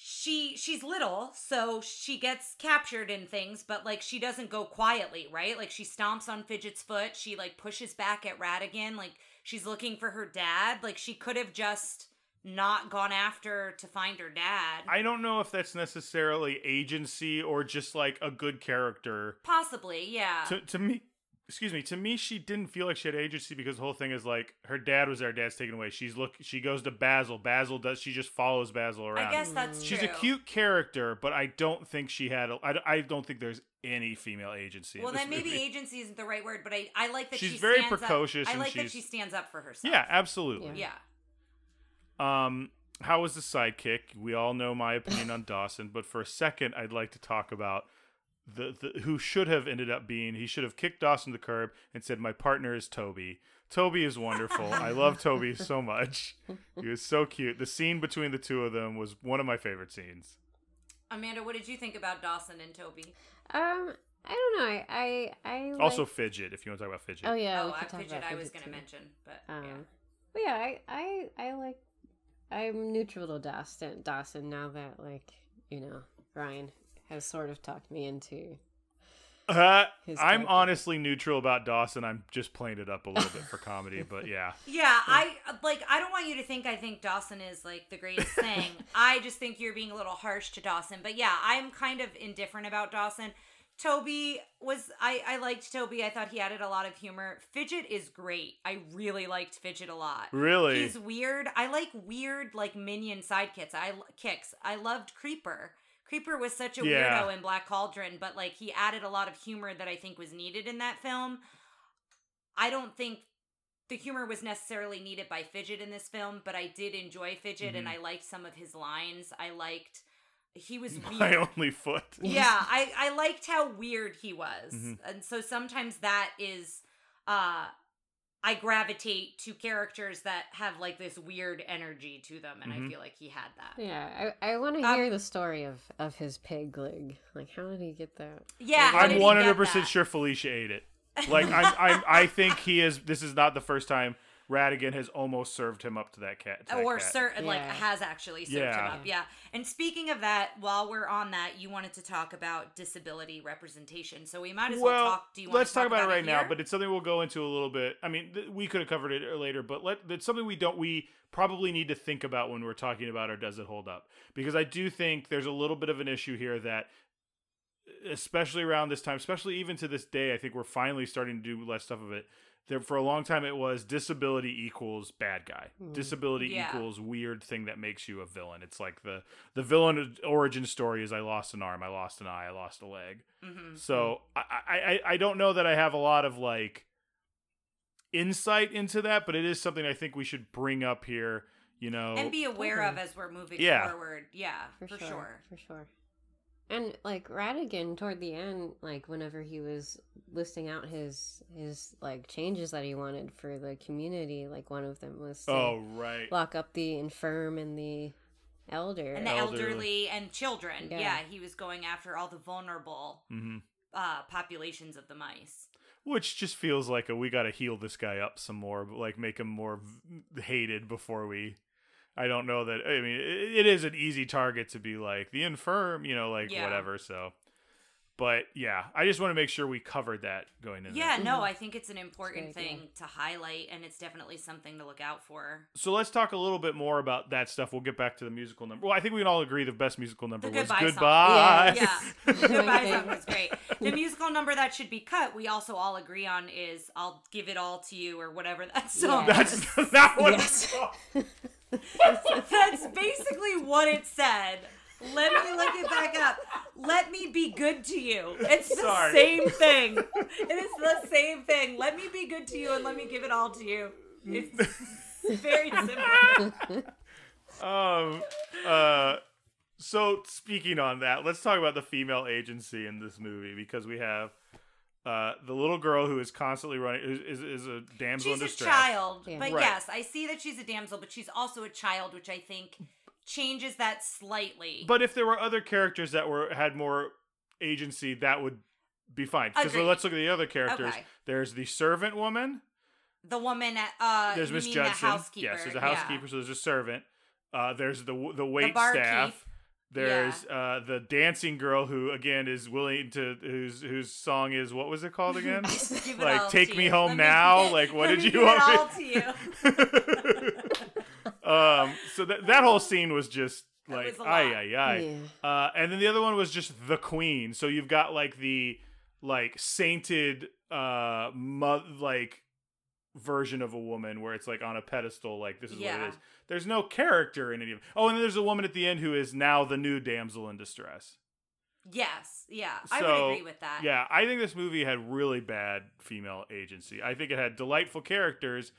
she she's little, so she gets captured in things, but like she doesn't go quietly, right? Like she stomps on Fidget's foot, she like pushes back at Ratigan, like she's looking for her dad. Like she could have just not gone after to find her dad. I don't know if that's necessarily agency or just like a good character. Possibly, yeah. to to me excuse me to me she didn't feel like she had agency because the whole thing is like her dad was there dad's taken away she's look she goes to basil basil does she just follows basil around I guess that's true. she's true. a cute character but i don't think she had a, I, I don't think there's any female agency in Well, this then maybe movie. agency isn't the right word, but I, I like that She's she very precocious Up. I and like that she stands up for herself. yeah absolutely Yeah. um how was the sidekick we all know my opinion on dawson but for a second i'd like to talk about the, the who should have ended up being he should have kicked Dawson to the curb and said my partner is Toby. Toby is wonderful. I love Toby so much. He was so cute. The scene between the two of them was one of my favorite scenes. Amanda, what did you think about Dawson and Toby? Um, I don't know. I I, I Also Fidget, if you want to talk about Fidget. Oh yeah. oh, I could fidget. I was going to mention, but Um, yeah. but yeah, I I I like. I'm neutral to Dawson. Dawson now that like you know Ryan has sort of talked me into. Uh, His I'm honestly neutral about Dawson. I'm just playing it up a little bit for comedy, but yeah. Yeah, I like. I don't want you to think I think Dawson is like the greatest thing. I just think you're being a little harsh to Dawson. But yeah, I'm kind of indifferent about Dawson. Toby was I I liked Toby. I thought he added a lot of humor. Fidget is great. I really liked Fidget a lot. Really? He's weird. I like weird like minion sidekicks. I kicks. I loved Creeper. Creeper was such a Yeah. weirdo in Black Cauldron, but like he added a lot of humor that I think was needed in that film. I don't think the humor was necessarily needed by Fidget in this film, but I did enjoy Fidget and I liked some of his lines. I liked he was Mm-hmm. my only foot. yeah, I I liked how weird he was. Mhm. And so sometimes that is uh I gravitate to characters that have like this weird energy to them and Mhm. I feel like he had that. Yeah, I, I want to Um, hear the story of of his pig leg. Like, how did he get that? Yeah, how did I'm 100 percent sure Felicia ate it. Like I'm, I'm, I think he is. This is not the first time Ratigan has almost served him up to that cat. to that or cat. certain like Yeah. has actually served Yeah. him up yeah and speaking of that while we're on that you wanted to talk about disability representation so we might as well, well, talk do you want let's to talk, about, it right now. But it's something we'll go into a little bit. I mean, th- we could have covered it later, but let it's something we don't. We probably need to think about when we're talking about or does it hold up? Because I do think there's a little bit of an issue here that, especially around this time, especially even to this day, I think we're finally starting to do less stuff of it. There for a long time, it was disability equals bad guy. Mhm. Disability Yeah. equals weird thing that makes you a villain. It's like the the villain origin story is I lost an arm, I lost an eye, I lost a leg. Mhm. So I, I I- I don't know that I have a lot of like insight into that, but it is something I think we should bring up here. You know, and be aware Okay. of as we're moving Yeah. forward yeah For, for, sure, sure. for sure. And like Ratigan toward the end, like whenever he was listing out his his like changes that he wanted for the community, like one of them was to Oh right. lock up the infirm and the elder. and the Elderly. elderly, and children. Yeah. Yeah. he was going after all the vulnerable hmm uh, populations of the mice. Which just feels like a we got to heal this guy up some more, but like make him more v- hated before we. I don't know that. I mean, it, it is an easy target to be like the infirm, you know, like Yeah. whatever. So, but yeah, I just want to make sure we covered that going in. Yeah, no, Mhm. I think it's an important Good idea. thing to highlight, and it's definitely something to look out for. So let's talk a little bit more about that stuff. We'll get back to the musical number. Well, I think we can all agree the best musical number The was Goodbye song. Goodbye. Yeah, goodbye song was great. The musical number that should be cut, we also all agree on, is "I'll Give It All to You" or whatever that song. Yeah. is. That's not what Yes. That's basically what it said. Let me look it back up. Let me be good to you. It's the Sorry. same thing. It is the same thing. Let me be good to you and let me give it all to you. It's very simple. um uh so speaking on that let's talk about the female agency in this movie because we have uh the little girl who is constantly running is, is, is a damsel She's in a distress child, Yeah. but Right. yes, I see that she's a damsel, but she's also a child, which I think changes that slightly. but if there were other characters that were had more agency that would be fine because Agreed. let's look at the other characters Okay. there's the servant woman the woman at uh, there's miss mean judson the housekeeper. yes there's a yeah. housekeeper so there's a servant uh there's the the wait barkeep. staff There's uh, the dancing girl who again is willing to whose whose song is what was it called again? Give it like all take to me you. home Let me- now. like what let did me you give want it me? all to you. um, so that that whole scene was just like was a ay ay ay. Yeah. Uh, and then the other one was just the queen. So you've got like the like sainted uh mo- like version of a woman where it's like on a pedestal like this is what it is. There's no character in any of Oh, and then there's a woman at the end who is now the new damsel in distress. Yes, yeah, I So, would agree with that. Yeah, I think this movie had really bad female agency. I think it had delightful characters,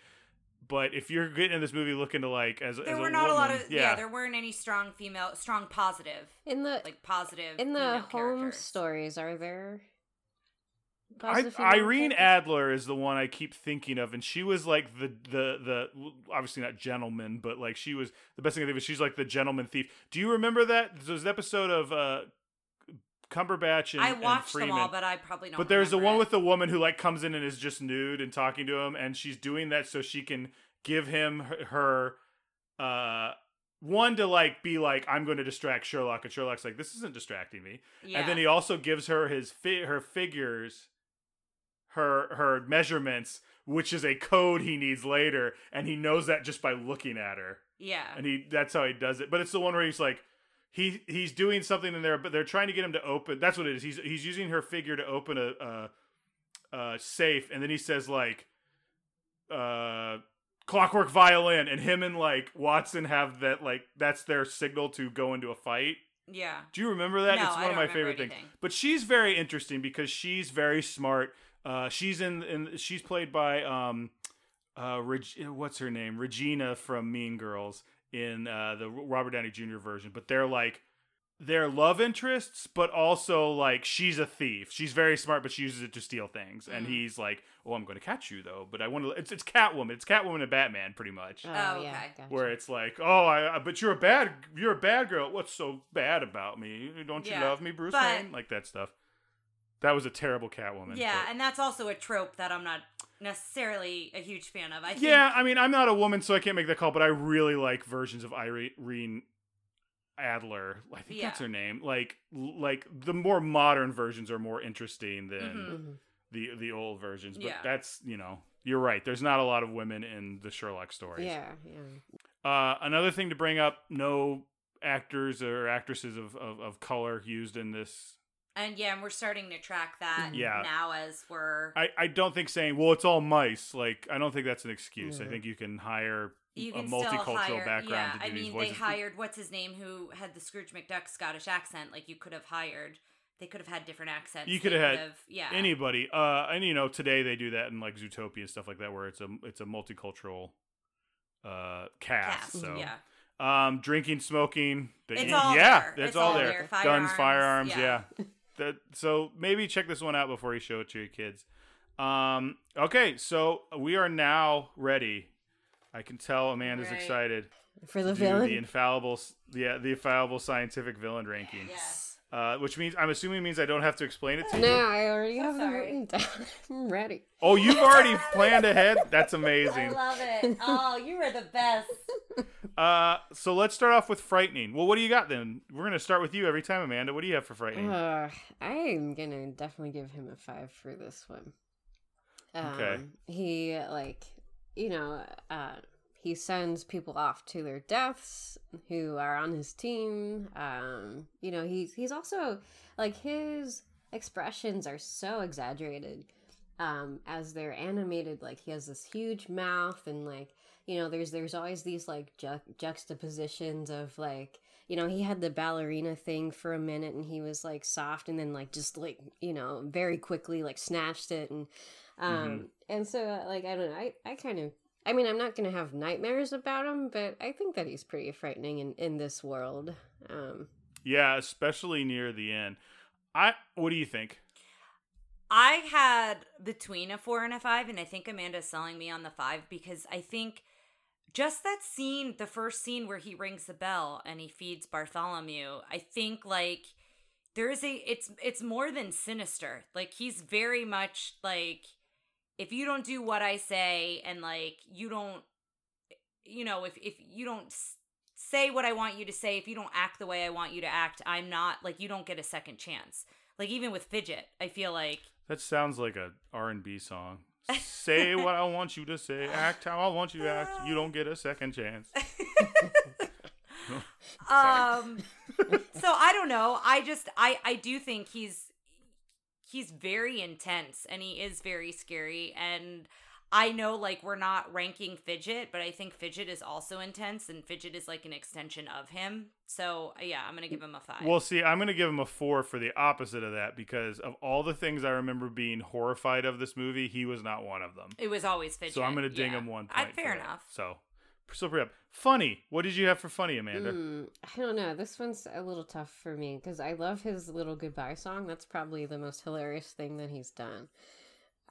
but if you're getting in this movie looking to like as there as were a not a lot woman- of yeah. there weren't any strong female, strong positive, In the like positive in the home characters. stories, are there? I, Irene? Adler is the one I keep thinking of, and she was like the the the obviously not gentleman, but like she was the best thing I think of. She's like the gentleman thief. Do you remember that? There's an episode of uh, Cumberbatch and I and watched them Freeman. all, but I probably don't. But there's the one it. with the woman who like comes in and is just nude and talking to him, and she's doing that so she can give him her, her uh one to like be like I'm going to distract Sherlock, and Sherlock's like this isn't distracting me, yeah. and then he also gives her his fi- her figures, her her measurements, which is a code he needs later, and he knows that just by looking at her yeah, and he that's how he does it. But it's the one where he's like he he's doing something in there, but they're trying to get him to open. That's what it is. He's he's using her figure to open a, a, a safe, and then he says like, uh, clockwork violin, and him and like Watson have that like that's their signal to go into a fight. yeah. Do you remember that? No, it's one of my favorite things. But she's very interesting because she's very smart. Uh, she's in, in she's played by um, uh, Reg- what's her name? Regina from Mean Girls in uh, the Robert Downey Jr. version. But they're like they're love interests, but also like she's a thief. She's very smart, but she uses it to steal things. And Mhm. he's like, "Oh, I'm going to catch you though." But I want to. It's it's Catwoman. It's Catwoman and Batman, pretty much Oh, Oh, yeah, gotcha. where it's like, oh, I, I- but you're a bad, you're a bad girl. What's so bad about me? Don't you Yeah, love me, Bruce but- Wayne? Like that stuff. That was a terrible Catwoman. Yeah, but- and that's also a trope that I'm not necessarily a huge fan of. I think, yeah. I mean, I'm not a woman, so I can't make that call. But I really like versions of Irene Adler. I think that's her name. Like, like the more modern versions are more interesting than Mhm. Mhm. the the old versions. But Yeah. that's you know, you're right. There's not a lot of women in the Sherlock stories. Yeah, yeah. Uh, another thing to bring up: no actors or actresses of, of, of color used in this. And yeah, and we're starting to track that Yeah. now as we're I, I don't think saying well it's all mice like I don't think that's an excuse. I think you can hire you a can still multicultural hire, background yeah, to do I these mean, they hired what's his name who had the Scrooge McDuck Scottish accent. Like you could have hired, they could have had different accents. You could have had yeah, Anybody, uh, and you know today they do that in like Zootopia and stuff like that, where it's a it's a multicultural uh cast. cast. So yeah, Um, drinking, smoking. the- It's all yeah, there. it's, all, there. there. Guns, Firearms, firearms. yeah. Yeah. That. So maybe check this one out before you show it to your kids. Um. Okay, so we are now ready. I can tell Amanda's Right. excited. For the to do the villain. infallible, yeah, the infallible scientific villain ranking. Yes. Uh, which means I'm assuming means I don't have to explain it to you. No, I already have them sorry. written down. I'm ready. Oh, you've already planned ahead. That's amazing. I love it. Oh, you are the best. Uh, so let's start off with frightening. Well, what do you got then? We're gonna start with you every time, Amanda. What do you have for frightening? Uh, I'm gonna definitely give him a five for this one. Um, Okay. He like, you know, uh, he sends people off to their deaths who are on his team. Um, you know, he's he's also like his expressions are so exaggerated. Um, as they're animated, like he has this huge mouth and like you know, there's there's always these like ju- juxtapositions of like you know, he had the ballerina thing for a minute and he was like soft and then like just like, you know, very quickly like snatched it and um and so uh, like I don't know, I I kind of I mean, I'm not going to have nightmares about him, but I think that he's pretty frightening in in this world. Um Yeah, especially near the end. I. What do you think? I had between a four and a five, and I think Amanda's selling me on the five because I think just that scene, the first scene where he rings the bell and he feeds Bartholomew, I think like there is a it's it's more than sinister. Like he's very much like if you don't do what I say and like you don't you know, if if you don't say what I want you to say, if you don't act the way I want you to act, I'm not like you don't get a second chance. Like even with Fidget, I feel like That sounds like a R&B song. Say what I want you to say, act how I want you to act. You don't get a second chance. um so i don't know i just i i do think he's he's very intense and he is very scary and i know like we're not ranking fidget but i think fidget is also intense and fidget is like an extension of him so yeah i'm gonna give him a five Well, see, I'm going to give him a four for the opposite of that because of all the things I remember being horrified of this movie, he was not one of them. it was always fidget So I'm going to ding yeah. him one I- point. fair for that. enough So, so pretty up. Funny. What did you have for funny, Amanda? mm, I don't know. This one's a little tough for me because I love his little goodbye song. That's probably the most hilarious thing that he's done.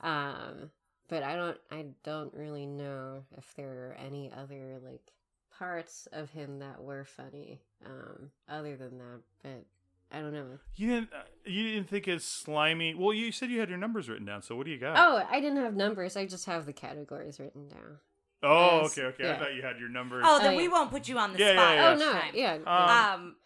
Um, but I don't, I don't really know if there are any other like parts of him that were funny. Um, other than that, but I don't know. You didn't. Uh, you didn't think it's slimy. Well, you said you had your numbers written down. So what do you got? Oh, I didn't have numbers. I just have the categories written down. Oh, Yes, okay, okay. I thought you had your numbers. oh then Oh, we won't put you on the Yeah, yeah, spot yeah. Oh no, time. yeah, Um, um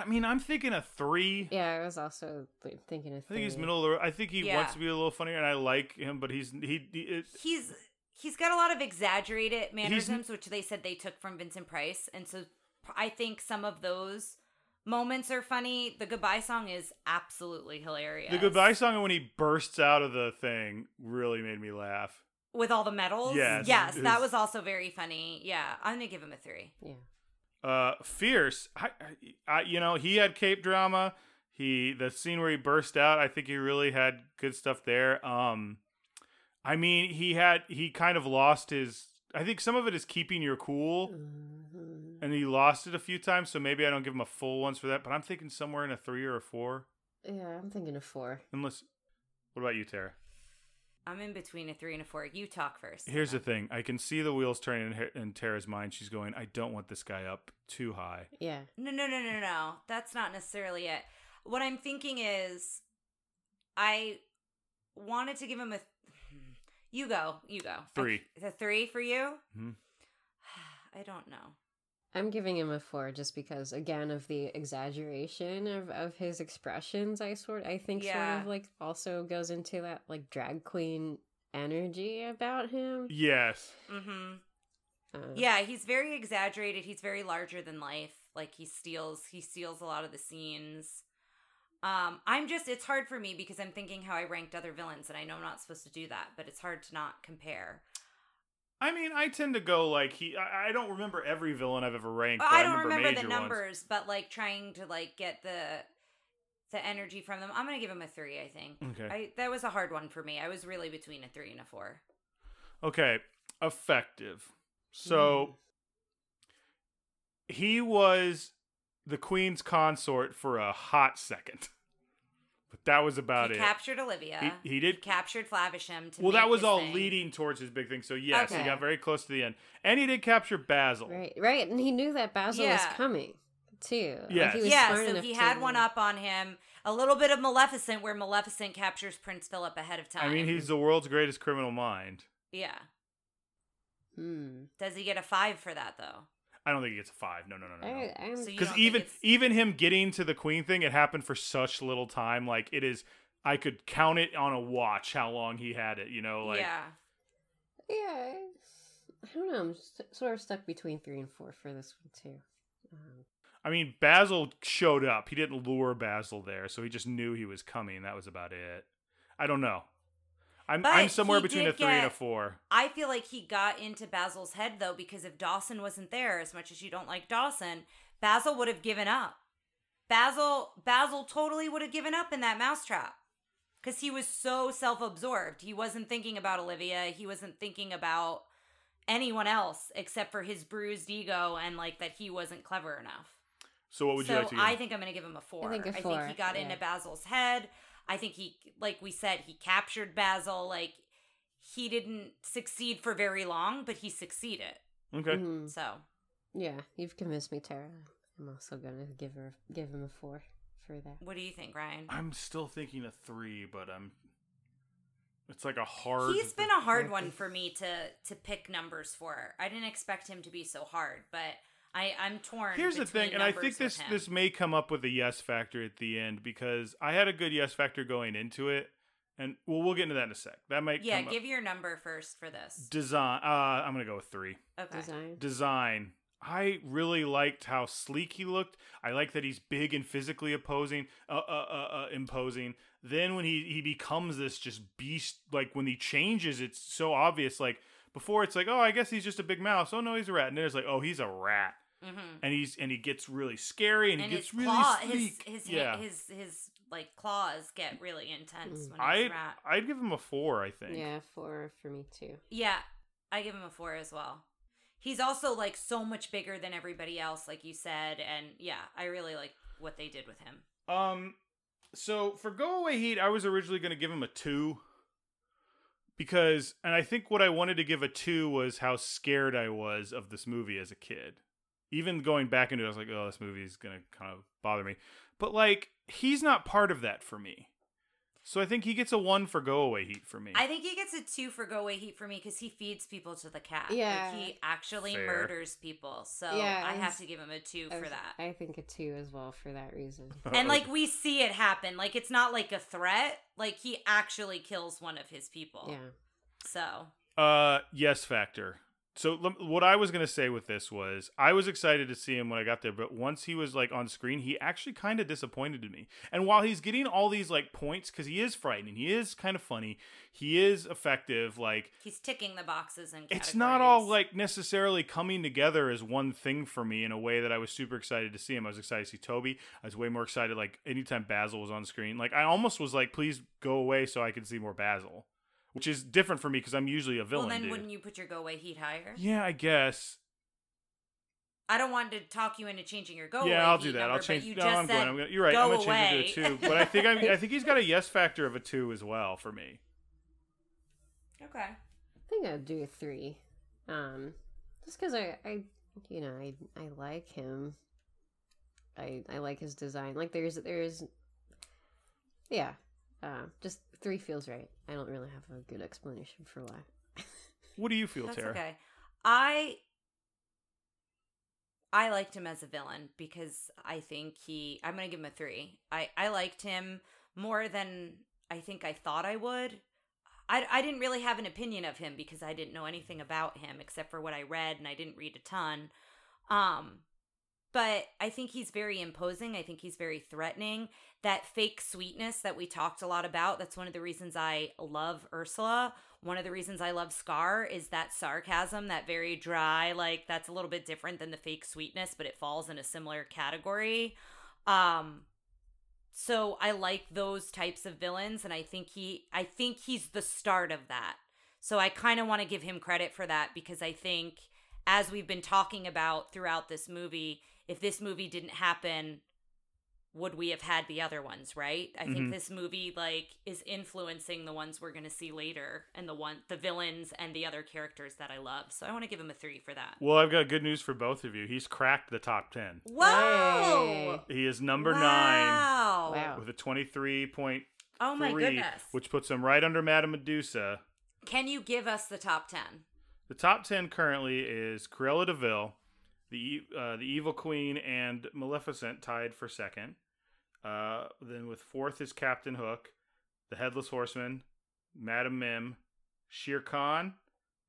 I mean, I'm thinking a three. yeah. I was also th- thinking of. I think he's middle. Of the, Road. I think he Yeah. wants to be a little funnier, and I like him, but he's he. he it, he's he's got a lot of exaggerated mannerisms which they said they took from Vincent Price and so I think some of those moments are funny the goodbye song is absolutely hilarious the goodbye song when he bursts out of the thing really made me laugh. with all the medals Yes, yes it that was- was also very funny yeah I'm gonna give him a three Yeah. Uh, fierce. I, I, you know, he had cape drama. He the scene where he burst out. I think he really had good stuff there. Um, I mean, he had he kind of lost his. I think some of it is keeping your cool, Mhm. and he lost it a few times. So maybe I don't give him a full ones for that. But I'm thinking somewhere in a three or a four. Yeah, I'm thinking of four. Unless, what about you, Tara? I'm in between a three and a four you talk first Here's the thing. I can see the wheels turning in, her- in Tara's mind. She's going, I don't want this guy up too high. Yeah. No, no, no, no, no. That's not necessarily it. What I'm thinking is, I wanted to give him a. You go. You go. Three. A, a three for you. Mhm. I don't know. I'm giving him a four just because again of the exaggeration of, of his expressions I sort I think Yeah. sort of like also goes into that like drag queen energy about him. Yes. Mm-hmm. Uh, Yeah, he's very exaggerated. He's very larger than life. Like he steals. He steals a lot of the scenes. Um, I'm just. It's hard for me because I'm thinking how I ranked other villains, and I know I'm not supposed to do that, but it's hard to not compare. I mean, I tend to go like he. I, I don't remember every villain I've ever ranked. but I don't remember, major the ones. numbers, but like trying to like get the the energy from them. I'm gonna give him a three. I think. Okay. I that was a hard one for me. I was really between a three and a four. Okay. Effective. So mm-hmm. he was the queen's consort for a hot second. But that was about it. he it. captured Olivia. He- he did- captured Flaversham. To well, that was all thing. leading towards his big thing. So yes, he got very close to the end, and he did capture Basil. Right, right, and he knew that Basil was coming too. Like, he was Yeah, smart so he had one up on him. A little bit of Maleficent, where Maleficent captures Prince Philip ahead of time. I mean, he's the world's greatest criminal mind. yeah. Hmm. Does he get a five for that though? I don't think he gets a five. No, no, no, no. no. I, I'm, So Because even even him getting to the queen thing, it happened for such little time. Like it is, I could count it on a watch how long he had it. You know, like yeah. yeah, I, I don't know. I'm st- sort of stuck between three and four for this one too. Um, I mean, Basil showed up. He didn't lure Basil there, so he just knew he was coming. That was about it. I don't know. I'm But I'm somewhere between a did three and a four. I feel like he got into Basil's head though, because if Dawson wasn't there, as much as you don't like Dawson, Basil would have given up. Basil Basil totally would have given up in that mousetrap. Because he was so self absorbed. He wasn't thinking about Olivia. He wasn't thinking about anyone else except for his bruised ego and like that he wasn't clever enough. So what would you so like to give? I think I'm going to give him a four. think a I think he got yeah. into Basil's head. I think he, like we said, he captured Basil. Like he didn't succeed for very long, but he succeeded. okay. mhm. So Yeah, you've convinced me, Tara. I'm also gonna give her give him a four for that. what do you think, Ryan? I'm still thinking a three, but I'm. It's like a hard. He's been a hard one for me to to pick numbers for. I didn't expect him to be so hard, but I I'm torn. Here's the thing, and I think this this may come up with a yes factor at the end because I had a good yes factor going into it, and well, we'll get into that in a sec. That might be yeah. come Give up. your number first for this. design. Uh, I'm gonna go with three. Okay. Design. Design. I really liked how sleek he looked. I like that he's big and physically opposing, uh, uh, uh, uh, imposing. Then when he he becomes this just beast, like when he changes, it's so obvious. Like before, it's like, oh, I guess he's just a big mouse. Oh no, he's a rat. And then it's like, oh, he's a rat. Mm-hmm. And he's and he gets really scary and, and he gets his really claw, his sleek. his, yeah, his his like claws get really intense Mm. when he's I a rat. I'd give him a four. I think. Yeah, four for me too. Yeah, I give him a four as well. He's also like so much bigger than everybody else, like you said, and yeah, I really like what they did with him. Um, so for Go Away Heat, I was originally going to give him a two because, and I think what I wanted to give a two was how scared I was of this movie as a kid. Even going back into it, I was like, oh, this movie is going to kind of bother me. But like, he's not part of that for me. So I think he gets a one for Go Away Heat for me. I think he gets a two for go away heat for me because he feeds people to the cat. Yeah. like, he actually Fair. murders people. So Yeah, I have to give him a two I for was- that. I think a two as well for that reason. and like we see it happen. Like it's not like a threat. Like he actually kills one of his people. Yeah. So Uh, yes, factor. So what I was gonna say with this was I was excited to see him when I got there, but once he was like on screen, he actually kind of disappointed me. And while he's getting all these like points, because he is frightening, he is kind of funny, he is effective. Like he's ticking the boxes and it's not all like necessarily coming together as one thing for me in a way that I was super excited to see him. I was excited to see Toby. I was way more excited like anytime Basil was on screen. Like I almost was like, please go away so I could see more Basil, which is different for me because I'm usually a villain. Well, then dude. wouldn't you put your go away heat higher? Yeah, I guess. I don't want to talk you into changing your go away. yeah, I'll do that. number, I'll change. You No, I'm going. I'm gonna, you're right. go I'm gonna change it to a two. But I think I'm, I think he's got a yes factor of a two as well for me. Okay. I think I'd do a three. Um, just because I, I, you know, I, I like him. I, I like his design. Like there's, there's, yeah. Uh, just three feels right. I don't really have a good explanation for why. What do you feel, That's Tara? okay. I I liked him as a villain because I think he I'm gonna give him a three. I, I liked him more than I think I thought I would. I, I didn't really have an opinion of him because I didn't know anything about him except for what I read and I didn't read a ton. Um but I think he's very imposing. I think he's very threatening. That fake sweetness that we talked a lot about, that's one of the reasons I love Ursula. One of the reasons I love Scar is that sarcasm, that very dry, like that's a little bit different than the fake sweetness, but it falls in a similar category. Um so I like those types of villains and I think he I think he's the start of that. So I kind of want to give him credit for that because I think as we've been talking about throughout this movie, if this movie didn't happen, would we have had the other ones, right? I think Mhm. this movie like is influencing the ones we're going to see later and the one the villains and the other characters that I love. So I want to give him a 3 for that. Well, I've got good news for both of you. He's cracked the top 10. Whoa! He is number nine Wow. Wow. with a 23.3, Oh my goodness. which puts him right under Madame Medusa. Can you give us the top 10? The top 10 currently is Cruella de Vil, the, uh, the Evil Queen, and Maleficent tied for second. Uh, then with fourth is Captain Hook, the Headless Horseman, Madame Mim, Shere Khan,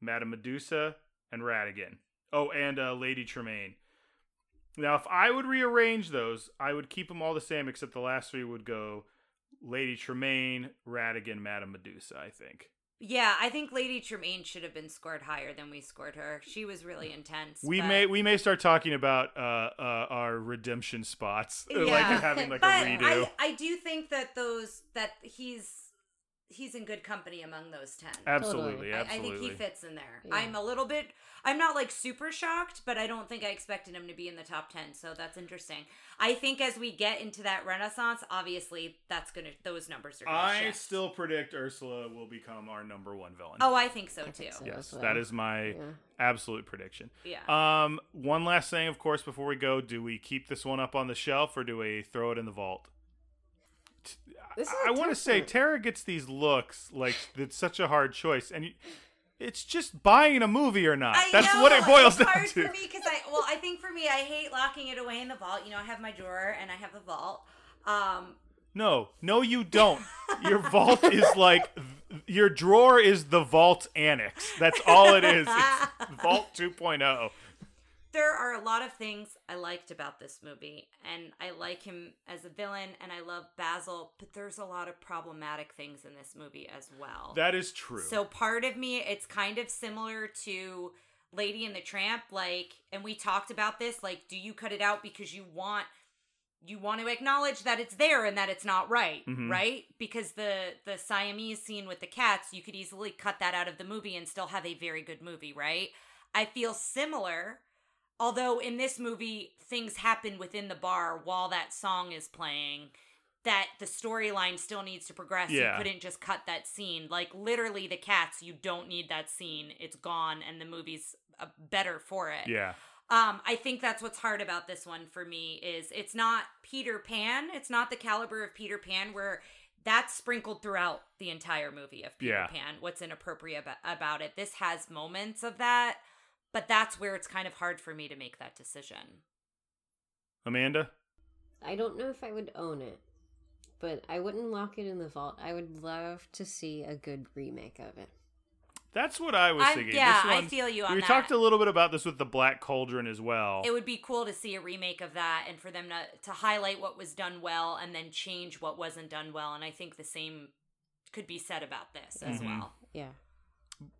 Madame Medusa, and Ratigan. Oh, and uh, Lady Tremaine. Now, if I would rearrange those, I would keep them all the same, except the last three would go Lady Tremaine, Ratigan, Madame Medusa, I think. Yeah, I think Lady Tremaine should have been scored higher than we scored her. She was really intense. We but- may we may start talking about uh, uh, our redemption spots, like having like but a redo. I, I do think that those that he's he's in good company among those ten. absolutely, Totally. I, I think he fits in there. Yeah. I'm a little bit. I'm not like super shocked, but I don't think I expected him to be in the top ten. So that's interesting. I think as we get into that renaissance, obviously that's gonna those numbers are. Gonna I shift. still predict Ursula will become our number one villain. Oh, I think so I too. think so. yes, well. that is my Yeah. absolute prediction. Yeah. Um, one last thing, of course, before we go, do we keep this one up on the shelf or do we throw it in the vault? This is I want to say. Tara gets these looks like it's such a hard choice, and you, it's just buying a movie or not. I That's know, what it boils it's down hard to. for me because I well, I think for me, I hate locking it away in the vault. You know, I have my drawer and I have the vault. Um, No, no, you don't. Your vault is like your drawer is the vault annex. That's all it is. It's vault oh. 2.0. there are a lot of things I liked about this movie, and I like him as a villain, and I love Basil, but there's a lot of problematic things in this movie as well. That is true. So part of me, it's kind of similar to Lady and the Tramp, like, and we talked about this, like, do you cut it out because you want you want to acknowledge that it's there and that it's not right, Mhm. right? Because the the Siamese scene with the cats, you could easily cut that out of the movie and still have a very good movie, right? I feel similar, although in this movie things happen within the bar while that song is playing. That the storyline still needs to progress. Yeah. You couldn't just cut that scene. Like literally, the cats. You don't need that scene. It's gone, and the movie's uh, better for it. yeah. Um, I think that's what's hard about this one for me is it's not Peter Pan. It's not the caliber of Peter Pan where that's sprinkled throughout the entire movie of Peter Yeah. Pan. What's inappropriate about, about it? This has moments of that, but that's where it's kind of hard for me to make that decision. Amanda? I don't know if I would own it, but I wouldn't lock it in the vault. I would love to see a good remake of it. That's what I was I, thinking. yeah, This I feel you on we that. talked a little bit about this with the Black Cauldron as well. it would be cool to see a remake of that and for them to, to highlight what was done well and then change what wasn't done well. And I think the same could be said about this as Mhm. well. Yeah,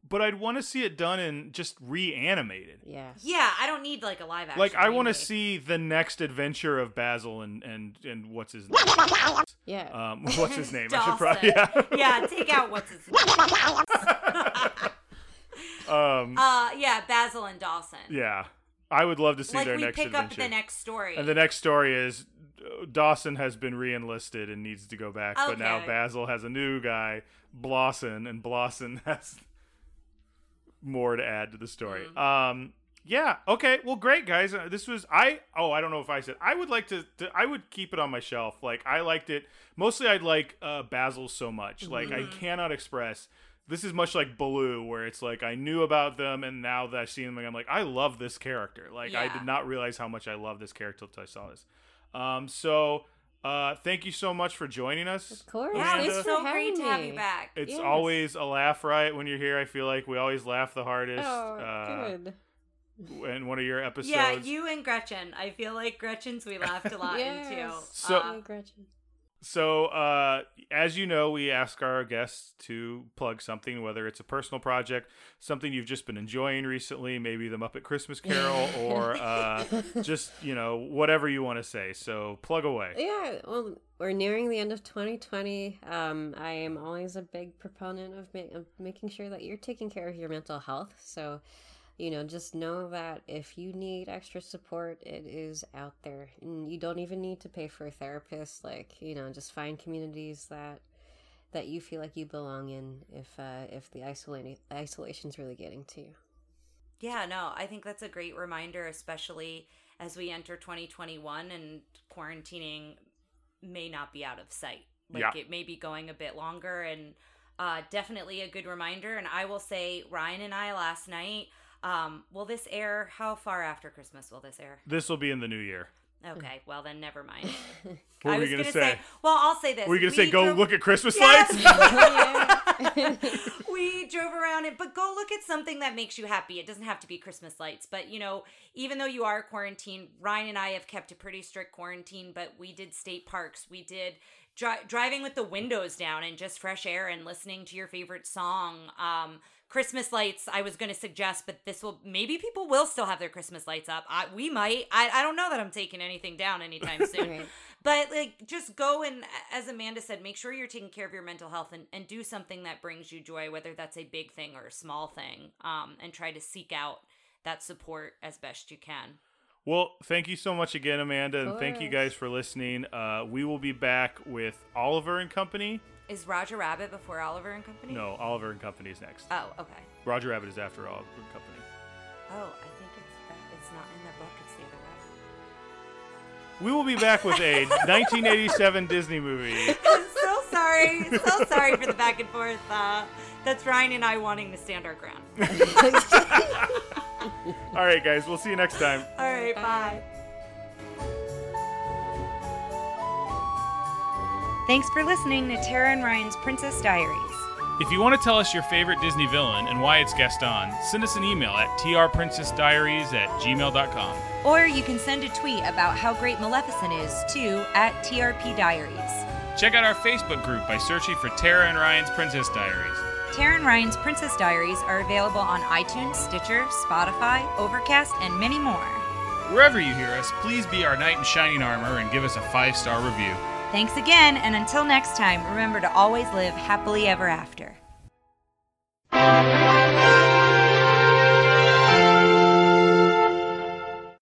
but I'd want to see it done and just reanimated. yeah. Yeah, I don't need like a live action. Like I want to see the next adventure of Basil and and and what's his name? Yeah. um what's his name? I Dawson. should probably yeah. yeah, take out what's his name. um Uh yeah, Basil and Dawson. yeah. I would love to see like their we next pick adventure. up the next story. And the next story is uh, Dawson has been re-enlisted and needs to go back, but now Basil has a new guy, Blossom, and Blossom has more to add to the story. Mm-hmm. Um, yeah, okay, well, great guys. Uh, This was I. Oh, I don't know if I said I would like to. to I would keep it on my shelf. Like I liked it mostly. I like uh, Basil so much. Like I Mm-hmm. cannot express. This is much like Baloo, where it's like I knew about them, and now that I see them, I'm like, I love this character. Like I did not realize how much I love this character until I saw this. Um, so uh, thank you so much for joining us. Of course. yeah, Amanda. Thanks it's so great to have you back. It's Yes. always a laugh riot when you're here. I feel like we always laugh the hardest. Oh, uh, good. In one of your episodes. yeah, you and Gretchen. I feel like Gretchen's we laughed a lot Yes. into. So- Uh, Gretchen. So, uh, as you know, we ask our guests to plug something, whether it's a personal project, something you've just been enjoying recently, maybe the Muppet Christmas Carol, or uh, just you know whatever you want to say. So, plug away. Yeah, well, we're nearing the end of 2020. Um, I am always a big proponent of, ma- of making sure that you're taking care of your mental health. So, you know, just know that if you need extra support, it is out there. And you don't even need to pay for a therapist. Like, you know, just find communities that that you feel like you belong in if uh, if the isolating isolation's really getting to you. Yeah, no, I think that's a great reminder, especially as we enter 2021 and quarantining may not be out of sight. Like Yeah. it may be going a bit longer and uh, definitely a good reminder. And I will say, Ryan and I last night, um, will this air? How far after Christmas will this air? This will be in the new year. Okay, well then never mind. What I were was we gonna gonna say? Well, I'll say this. Were you gonna say go drove- look at Christmas Yes! lights? we drove around it, but go look at something that makes you happy. It doesn't have to be Christmas lights, but you know, even though you are quarantined, Ryan and I have kept a pretty strict quarantine, but we did state parks. We did dri- driving with the windows down and just fresh air and listening to your favorite song. Um, Christmas lights, I was going to suggest, but this will maybe people will still have their Christmas lights up. I, we might. I, I don't know that I'm taking anything down anytime soon. Right. But like, just go and, as Amanda said, make sure you're taking care of your mental health and, and do something that brings you joy, whether that's a big thing or a small thing, um, and try to seek out that support as best you can. Well, thank you so much again, Amanda, and thank you guys for listening. Uh, we will be back with Oliver and Company. Is Roger Rabbit before Oliver and Company? No, Oliver and Company is next. Oh, okay. Roger Rabbit is after Oliver and Company. Oh, I think it's it's not in the book. It's the other way. We will be back with a 1987 Disney movie. I'm so sorry. So sorry for the back and forth. Uh, that's Ryan and I wanting to stand our ground. All right, guys, we'll see you next time. All right, bye. Thanks for listening to Tara and Ryan's Princess Diaries. If you want to tell us your favorite Disney villain and why it's Gaston, send us an email at trprincessdiaries at gmail.com. Or you can send a tweet about how great Maleficent is to at TRP Diaries. Check out our Facebook group by searching for Tara and Ryan's Princess Diaries. Tara and Ryan's Princess Diaries are available on iTunes, Stitcher, Spotify, Overcast, and many more. Wherever you hear us, please be our knight in shining armor and give us a five star review. Thanks again, and until next time, remember to always live happily ever after.